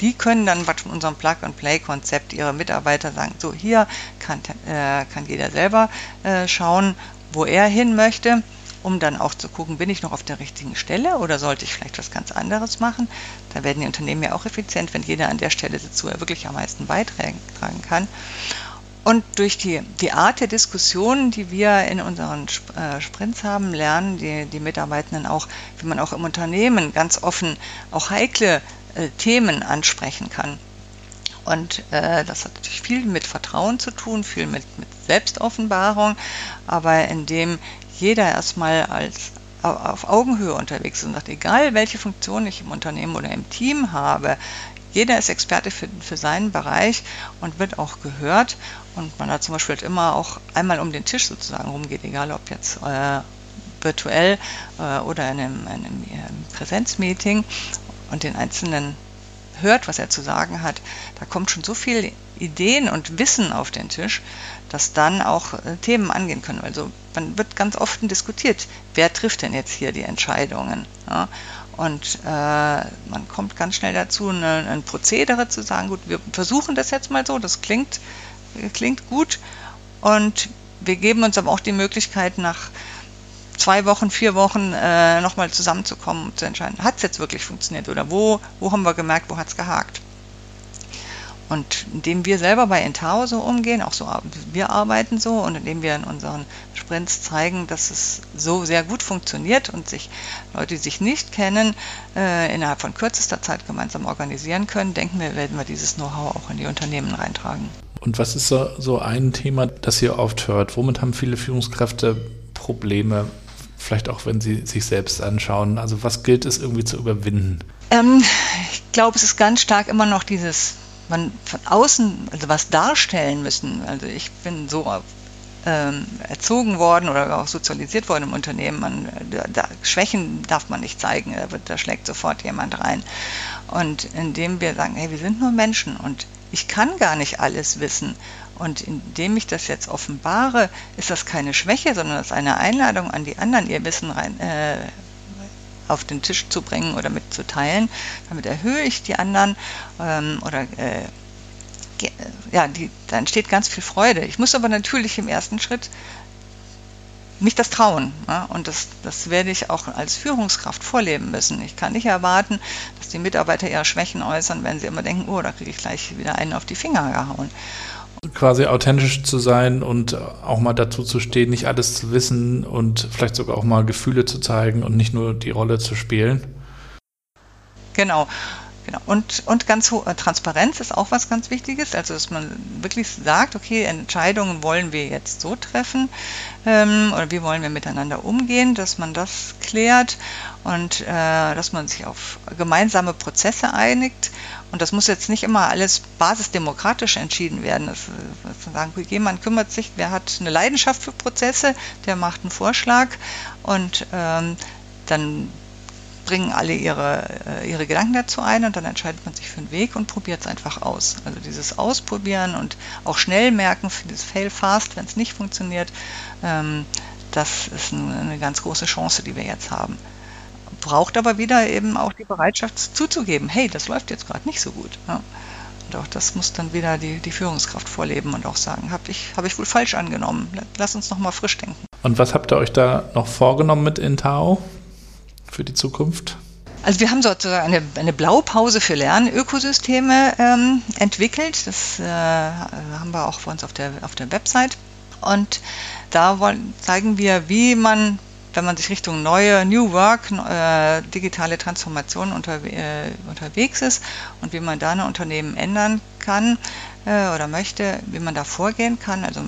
die können dann mit unserem Plug-and-Play-Konzept ihre Mitarbeiter sagen, so hier kann, äh, kann jeder selber äh, schauen, wo er hin möchte, um dann auch zu gucken, bin ich noch auf der richtigen Stelle oder sollte ich vielleicht was ganz anderes machen. Da werden die Unternehmen ja auch effizient, wenn jeder an der Stelle sitzt, wo er wirklich am meisten beitragen kann. Und durch die, die Art der Diskussionen, die wir in unseren äh, Sprints haben, lernen die, die Mitarbeitenden auch, wie man auch im Unternehmen ganz offen auch heikle äh, Themen ansprechen kann. Und äh, das hat natürlich viel mit Vertrauen zu tun, viel mit, mit Selbstoffenbarung, aber indem jeder erstmal als auf Augenhöhe unterwegs ist und sagt, egal welche Funktion ich im Unternehmen oder im Team habe, jeder ist Experte für, für seinen Bereich und wird auch gehört. Und man hat zum Beispiel halt immer auch einmal um den Tisch sozusagen rumgeht, egal ob jetzt äh, virtuell äh, oder in einem, einem Präsenzmeeting und den Einzelnen hört, was er zu sagen hat, da kommt schon so viel Ideen und Wissen auf den Tisch, dass dann auch äh, Themen angehen können. Also man wird ganz oft diskutiert, wer trifft denn jetzt hier die Entscheidungen? Ja? Und äh, man kommt ganz schnell dazu, eine, ein Prozedere zu sagen, gut, wir versuchen das jetzt mal so, das klingt, klingt gut. Und wir geben uns aber auch die Möglichkeit, nach zwei Wochen, vier Wochen äh, nochmal zusammenzukommen und zu entscheiden, hat es jetzt wirklich funktioniert oder wo, wo haben wir gemerkt, wo hat es gehakt. Und indem wir selber bei Entao so umgehen, auch so wir arbeiten so und indem wir in unseren Sprints zeigen, dass es so sehr gut funktioniert und sich Leute, die sich nicht kennen, äh, innerhalb von kürzester Zeit gemeinsam organisieren können, denken wir, werden wir dieses Know-how auch in die Unternehmen reintragen. Und was ist so, so ein Thema, das ihr oft hört? Womit haben viele Führungskräfte Probleme? Vielleicht auch, wenn sie sich selbst anschauen. Also was gilt es irgendwie zu überwinden? Ähm, ich glaube, es ist ganz stark immer noch dieses man von außen also was darstellen müssen. Also ich bin so ähm, erzogen worden oder auch sozialisiert worden im Unternehmen. Man, da, Schwächen darf man nicht zeigen, da, wird, da schlägt sofort jemand rein. Und indem wir sagen, hey, wir sind nur Menschen und ich kann gar nicht alles wissen. Und indem ich das jetzt offenbare, ist das keine Schwäche, sondern das ist eine Einladung an die anderen, ihr Wissen rein, äh, auf den Tisch zu bringen oder mitzuteilen. Damit erhöhe ich die anderen ähm, oder äh, ja, die, da entsteht ganz viel Freude. Ich muss aber natürlich im ersten Schritt mich das trauen. Ja? Und das, das werde ich auch als Führungskraft vorleben müssen. Ich kann nicht erwarten, dass die Mitarbeiter ihre Schwächen äußern, wenn sie immer denken, oh, da kriege ich gleich wieder einen auf die Finger gehauen quasi authentisch zu sein und auch mal dazu zu stehen, nicht alles zu wissen und vielleicht sogar auch mal Gefühle zu zeigen und nicht nur die Rolle zu spielen. Genau. Genau. Und, und ganz hohe Transparenz ist auch was ganz Wichtiges. Also, dass man wirklich sagt, okay, Entscheidungen wollen wir jetzt so treffen ähm, oder wie wollen wir miteinander umgehen, dass man das klärt und äh, dass man sich auf gemeinsame Prozesse einigt. Und das muss jetzt nicht immer alles basisdemokratisch entschieden werden. Das, das sagen, jemand kümmert sich, wer hat eine Leidenschaft für Prozesse, der macht einen Vorschlag und ähm, dann bringen alle ihre, äh, ihre Gedanken dazu ein und dann entscheidet man sich für einen Weg und probiert es einfach aus. Also dieses Ausprobieren und auch schnell merken, für das Fail fast, wenn es nicht funktioniert, ähm, das ist eine ganz große Chance, die wir jetzt haben. Braucht aber wieder eben auch die Bereitschaft zuzugeben, hey, das läuft jetzt gerade nicht so gut. Ja. Und auch das muss dann wieder die, die Führungskraft vorleben und auch sagen, habe ich, hab ich wohl falsch angenommen. Lass uns nochmal frisch denken. Und was habt ihr euch da noch vorgenommen mit Intao? für die Zukunft? Also wir haben sozusagen eine, eine Blaupause für Lernökosysteme ähm, entwickelt. Das äh, haben wir auch bei uns auf der, auf der Website. Und da wollen, zeigen wir, wie man, wenn man sich Richtung neue New Work, äh, digitale Transformation unter, äh, unterwegs ist und wie man da ein Unternehmen ändern kann äh, oder möchte, wie man da vorgehen kann. Also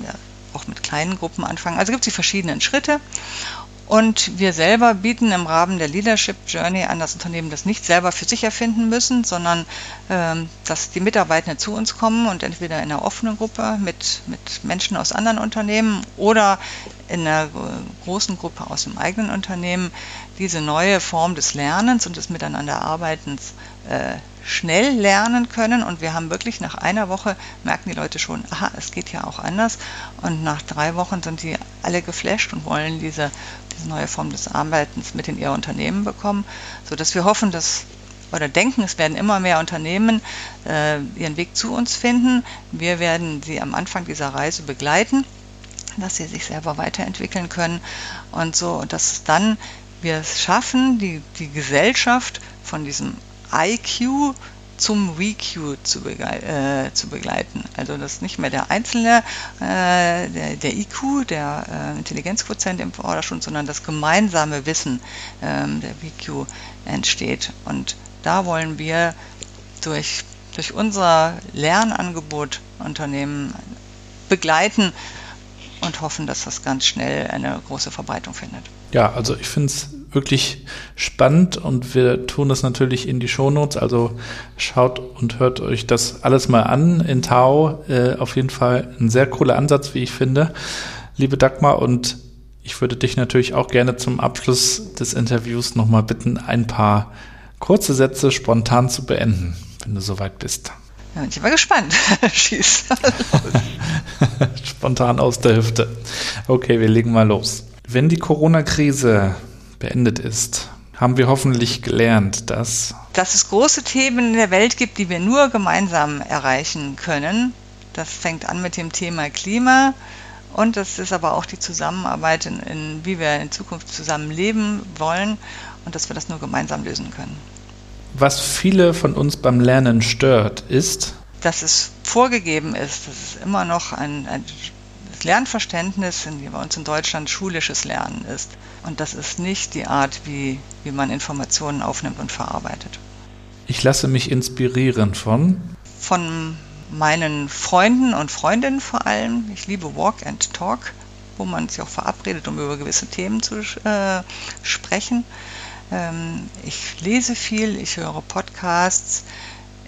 auch mit kleinen Gruppen anfangen. Also gibt es die verschiedenen Schritte. Und wir selber bieten im Rahmen der Leadership Journey an, dass Unternehmen das nicht selber für sich erfinden müssen, sondern ähm, dass die Mitarbeitenden zu uns kommen und entweder in einer offenen Gruppe mit, mit Menschen aus anderen Unternehmen oder in einer großen Gruppe aus dem eigenen Unternehmen diese neue Form des Lernens und des Miteinanderarbeitens äh, schnell lernen können. Und wir haben wirklich nach einer Woche merken die Leute schon, aha, es geht ja auch anders. Und nach drei Wochen sind die alle geflasht und wollen diese, diese neue Form des Arbeitens mit in ihr Unternehmen bekommen, sodass wir hoffen, dass oder denken, es werden immer mehr Unternehmen äh, ihren Weg zu uns finden. Wir werden sie am Anfang dieser Reise begleiten, dass sie sich selber weiterentwickeln können und so, dass dann wir es schaffen, die, die Gesellschaft von diesem IQ zum WeQ zu, äh, zu, begleiten. Also das ist nicht mehr der einzelne, äh, der, der, IQ, der äh, Intelligenzquotient im Vordergrund, sondern das gemeinsame Wissen ähm, der WeQ entsteht. Und da wollen wir durch, durch unser Lernangebot Unternehmen begleiten und hoffen, dass das ganz schnell eine große Verbreitung findet. Ja, also ich finde es wirklich spannend und wir tun das natürlich in die Shownotes. Also schaut und hört euch das alles mal an in Tau. Äh, auf jeden Fall ein sehr cooler Ansatz, wie ich finde. Liebe Dagmar und ich würde dich natürlich auch gerne zum Abschluss des Interviews nochmal bitten, ein paar kurze Sätze spontan zu beenden, wenn du soweit bist. Ja, ich bin gespannt. Schieß. spontan aus der Hüfte. Okay, wir legen mal los. Wenn die Corona-Krise beendet ist, haben wir hoffentlich gelernt, dass dass es große Themen in der Welt gibt, die wir nur gemeinsam erreichen können. Das fängt an mit dem Thema Klima und das ist aber auch die Zusammenarbeit, in, in wie wir in Zukunft zusammen leben wollen und dass wir das nur gemeinsam lösen können. Was viele von uns beim Lernen stört, ist, dass es vorgegeben ist, dass es immer noch ein, ein das Lernverständnis in, bei uns in Deutschland schulisches Lernen ist. Und das ist nicht die Art, wie, wie man Informationen aufnimmt und verarbeitet. Ich lasse mich inspirieren von? Von meinen Freunden und Freundinnen vor allem. Ich liebe Walk and Talk, wo man sich auch verabredet, um über gewisse Themen zu äh, sprechen. Ähm, ich lese viel, ich höre Podcasts.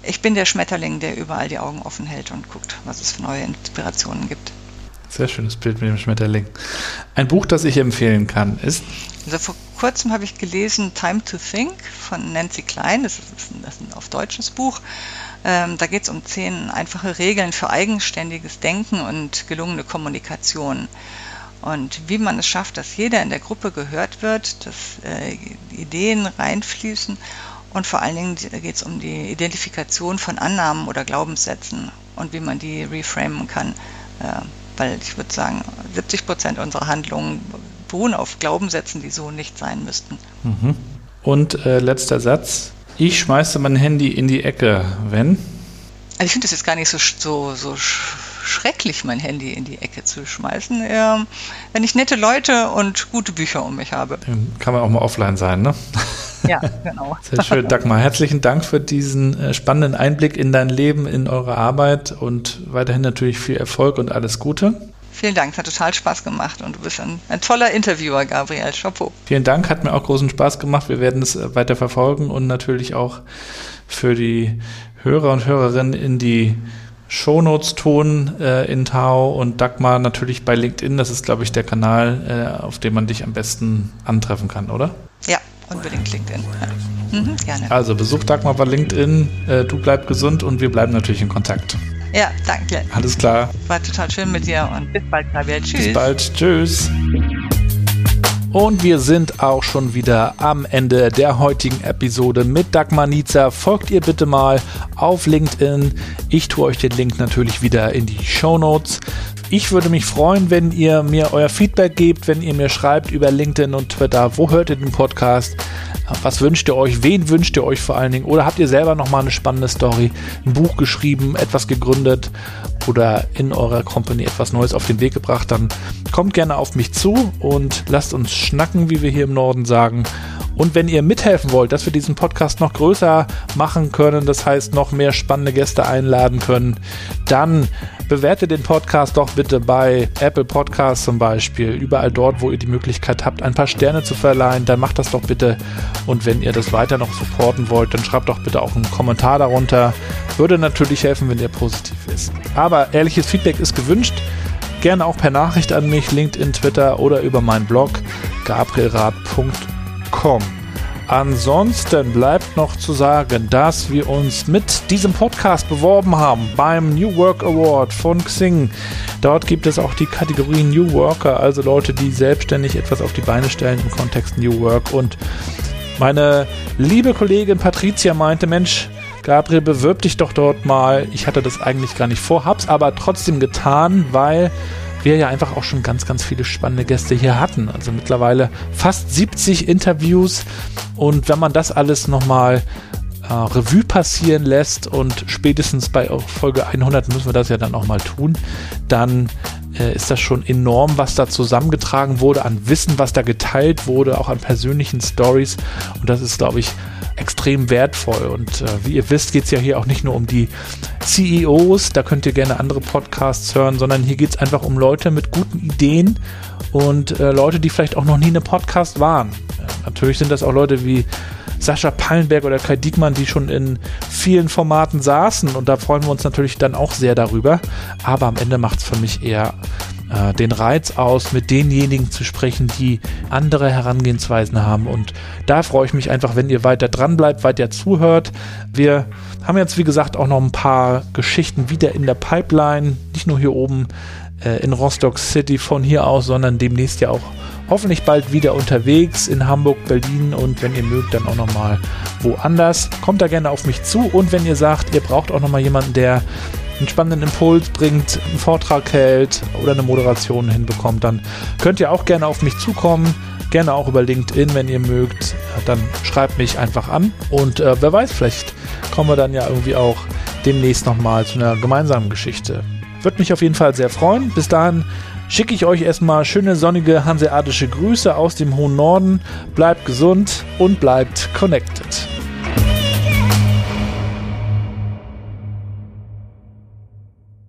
Ich bin der Schmetterling, der überall die Augen offen hält und guckt, was es für neue Inspirationen gibt. Sehr schönes Bild mit dem Schmetterling. Ein Buch, das ich empfehlen kann, ist. Also vor kurzem habe ich gelesen Time to Think von Nancy Klein. Das ist ein, das ist ein auf deutsches Buch. Ähm, da geht es um zehn einfache Regeln für eigenständiges Denken und gelungene Kommunikation. Und wie man es schafft, dass jeder in der Gruppe gehört wird, dass äh, Ideen reinfließen. Und vor allen Dingen geht es um die Identifikation von Annahmen oder Glaubenssätzen und wie man die reframen kann. Äh, weil ich würde sagen, 70 Prozent unserer Handlungen beruhen auf Glaubenssätzen, die so nicht sein müssten. Mhm. Und äh, letzter Satz. Ich schmeiße mein Handy in die Ecke, wenn? Also ich finde es jetzt gar nicht so, so, so schrecklich, mein Handy in die Ecke zu schmeißen, ähm, wenn ich nette Leute und gute Bücher um mich habe. Dann kann man auch mal offline sein, ne? Ja, genau. Sehr schön, Dagmar. Herzlichen Dank für diesen äh, spannenden Einblick in dein Leben, in eure Arbeit und weiterhin natürlich viel Erfolg und alles Gute. Vielen Dank, es hat total Spaß gemacht und du bist ein, ein toller Interviewer, Gabriel. Chapeau. Vielen Dank, hat mir auch großen Spaß gemacht. Wir werden es äh, weiter verfolgen und natürlich auch für die Hörer und Hörerinnen in die Shownotes tun äh, in Tao und Dagmar natürlich bei LinkedIn. Das ist, glaube ich, der Kanal, äh, auf dem man dich am besten antreffen kann, oder? Ja, unbedingt LinkedIn. Ja. Mhm, gerne. Also besuch Dagmar bei LinkedIn. Äh, du bleib gesund und wir bleiben natürlich in Kontakt. Ja, danke. Alles klar. War total schön mit dir und bis bald, Gabriel. Tschüss. Bis bald. Tschüss. Und wir sind auch schon wieder am Ende der heutigen Episode mit Dagmar Niezer. Folgt ihr bitte mal auf LinkedIn. Ich tue euch den Link natürlich wieder in die Show Notes. Ich würde mich freuen, wenn ihr mir euer Feedback gebt, wenn ihr mir schreibt über LinkedIn und Twitter, wo hört ihr den Podcast. Was wünscht ihr euch? Wen wünscht ihr euch vor allen Dingen? Oder habt ihr selber nochmal eine spannende Story, ein Buch geschrieben, etwas gegründet oder in eurer Company etwas Neues auf den Weg gebracht? Dann kommt gerne auf mich zu und lasst uns schnacken, wie wir hier im Norden sagen. Und wenn ihr mithelfen wollt, dass wir diesen Podcast noch größer machen können, das heißt noch mehr spannende Gäste einladen können, dann bewertet den Podcast doch bitte bei Apple Podcasts zum Beispiel, überall dort, wo ihr die Möglichkeit habt, ein paar Sterne zu verleihen, dann macht das doch bitte. Und wenn ihr das weiter noch supporten wollt, dann schreibt doch bitte auch einen Kommentar darunter. Würde natürlich helfen, wenn der positiv ist. Aber ehrliches Feedback ist gewünscht. Gerne auch per Nachricht an mich, LinkedIn, Twitter oder über meinen Blog gabrielrad.com www.ecom. Ansonsten bleibt noch zu sagen, dass wir uns mit diesem Podcast beworben haben beim New Work Award von Xing. Dort gibt es auch die Kategorie New Worker, also Leute, die selbstständig etwas auf die Beine stellen im Kontext New Work. Und meine liebe Kollegin Patricia meinte, Mensch, Gabriel, bewirb dich doch dort mal. Ich hatte das eigentlich gar nicht vor, hab's aber trotzdem getan, weil wir ja einfach auch schon ganz, ganz viele spannende Gäste hier hatten. Also mittlerweile fast 70 Interviews und wenn man das alles nochmal äh, Revue passieren lässt und spätestens bei Folge 100 müssen wir das ja dann auch mal tun, dann äh, ist das schon enorm, was da zusammengetragen wurde an Wissen, was da geteilt wurde, auch an persönlichen Stories und das ist, glaube ich, extrem wertvoll. Und äh, wie ihr wisst, geht es ja hier auch nicht nur um die CEOs, da könnt ihr gerne andere Podcasts hören, sondern hier geht es einfach um Leute mit guten Ideen und äh, Leute, die vielleicht auch noch nie in einem Podcast waren. Ja, natürlich sind das auch Leute wie Sascha Pallenberg oder Kai Diekmann, die schon in vielen Formaten saßen und da freuen wir uns natürlich dann auch sehr darüber. Aber am Ende macht es für mich eher äh, den Reiz aus, mit denjenigen zu sprechen, die andere Herangehensweisen haben. Und da freue ich mich einfach, wenn ihr weiter dran bleibt, weiter zuhört. Wir haben jetzt, wie gesagt, auch noch ein paar Geschichten wieder in der Pipeline, nicht nur hier oben äh, in Rostock City von hier aus, sondern demnächst ja auch hoffentlich bald wieder unterwegs in Hamburg, Berlin und wenn ihr mögt, dann auch nochmal woanders. Kommt da gerne auf mich zu und wenn ihr sagt, ihr braucht auch nochmal jemanden, der einen spannenden Impuls bringt, einen Vortrag hält oder eine Moderation hinbekommt, dann könnt ihr auch gerne auf mich zukommen. Gerne auch über LinkedIn, wenn ihr mögt. Dann schreibt mich einfach an. Und äh, wer weiß, vielleicht kommen wir dann ja irgendwie auch demnächst nochmal zu einer gemeinsamen Geschichte. Würde mich auf jeden Fall sehr freuen. Bis dahin schicke ich euch erstmal schöne sonnige hanseatische Grüße aus dem hohen Norden. Bleibt gesund und bleibt connected.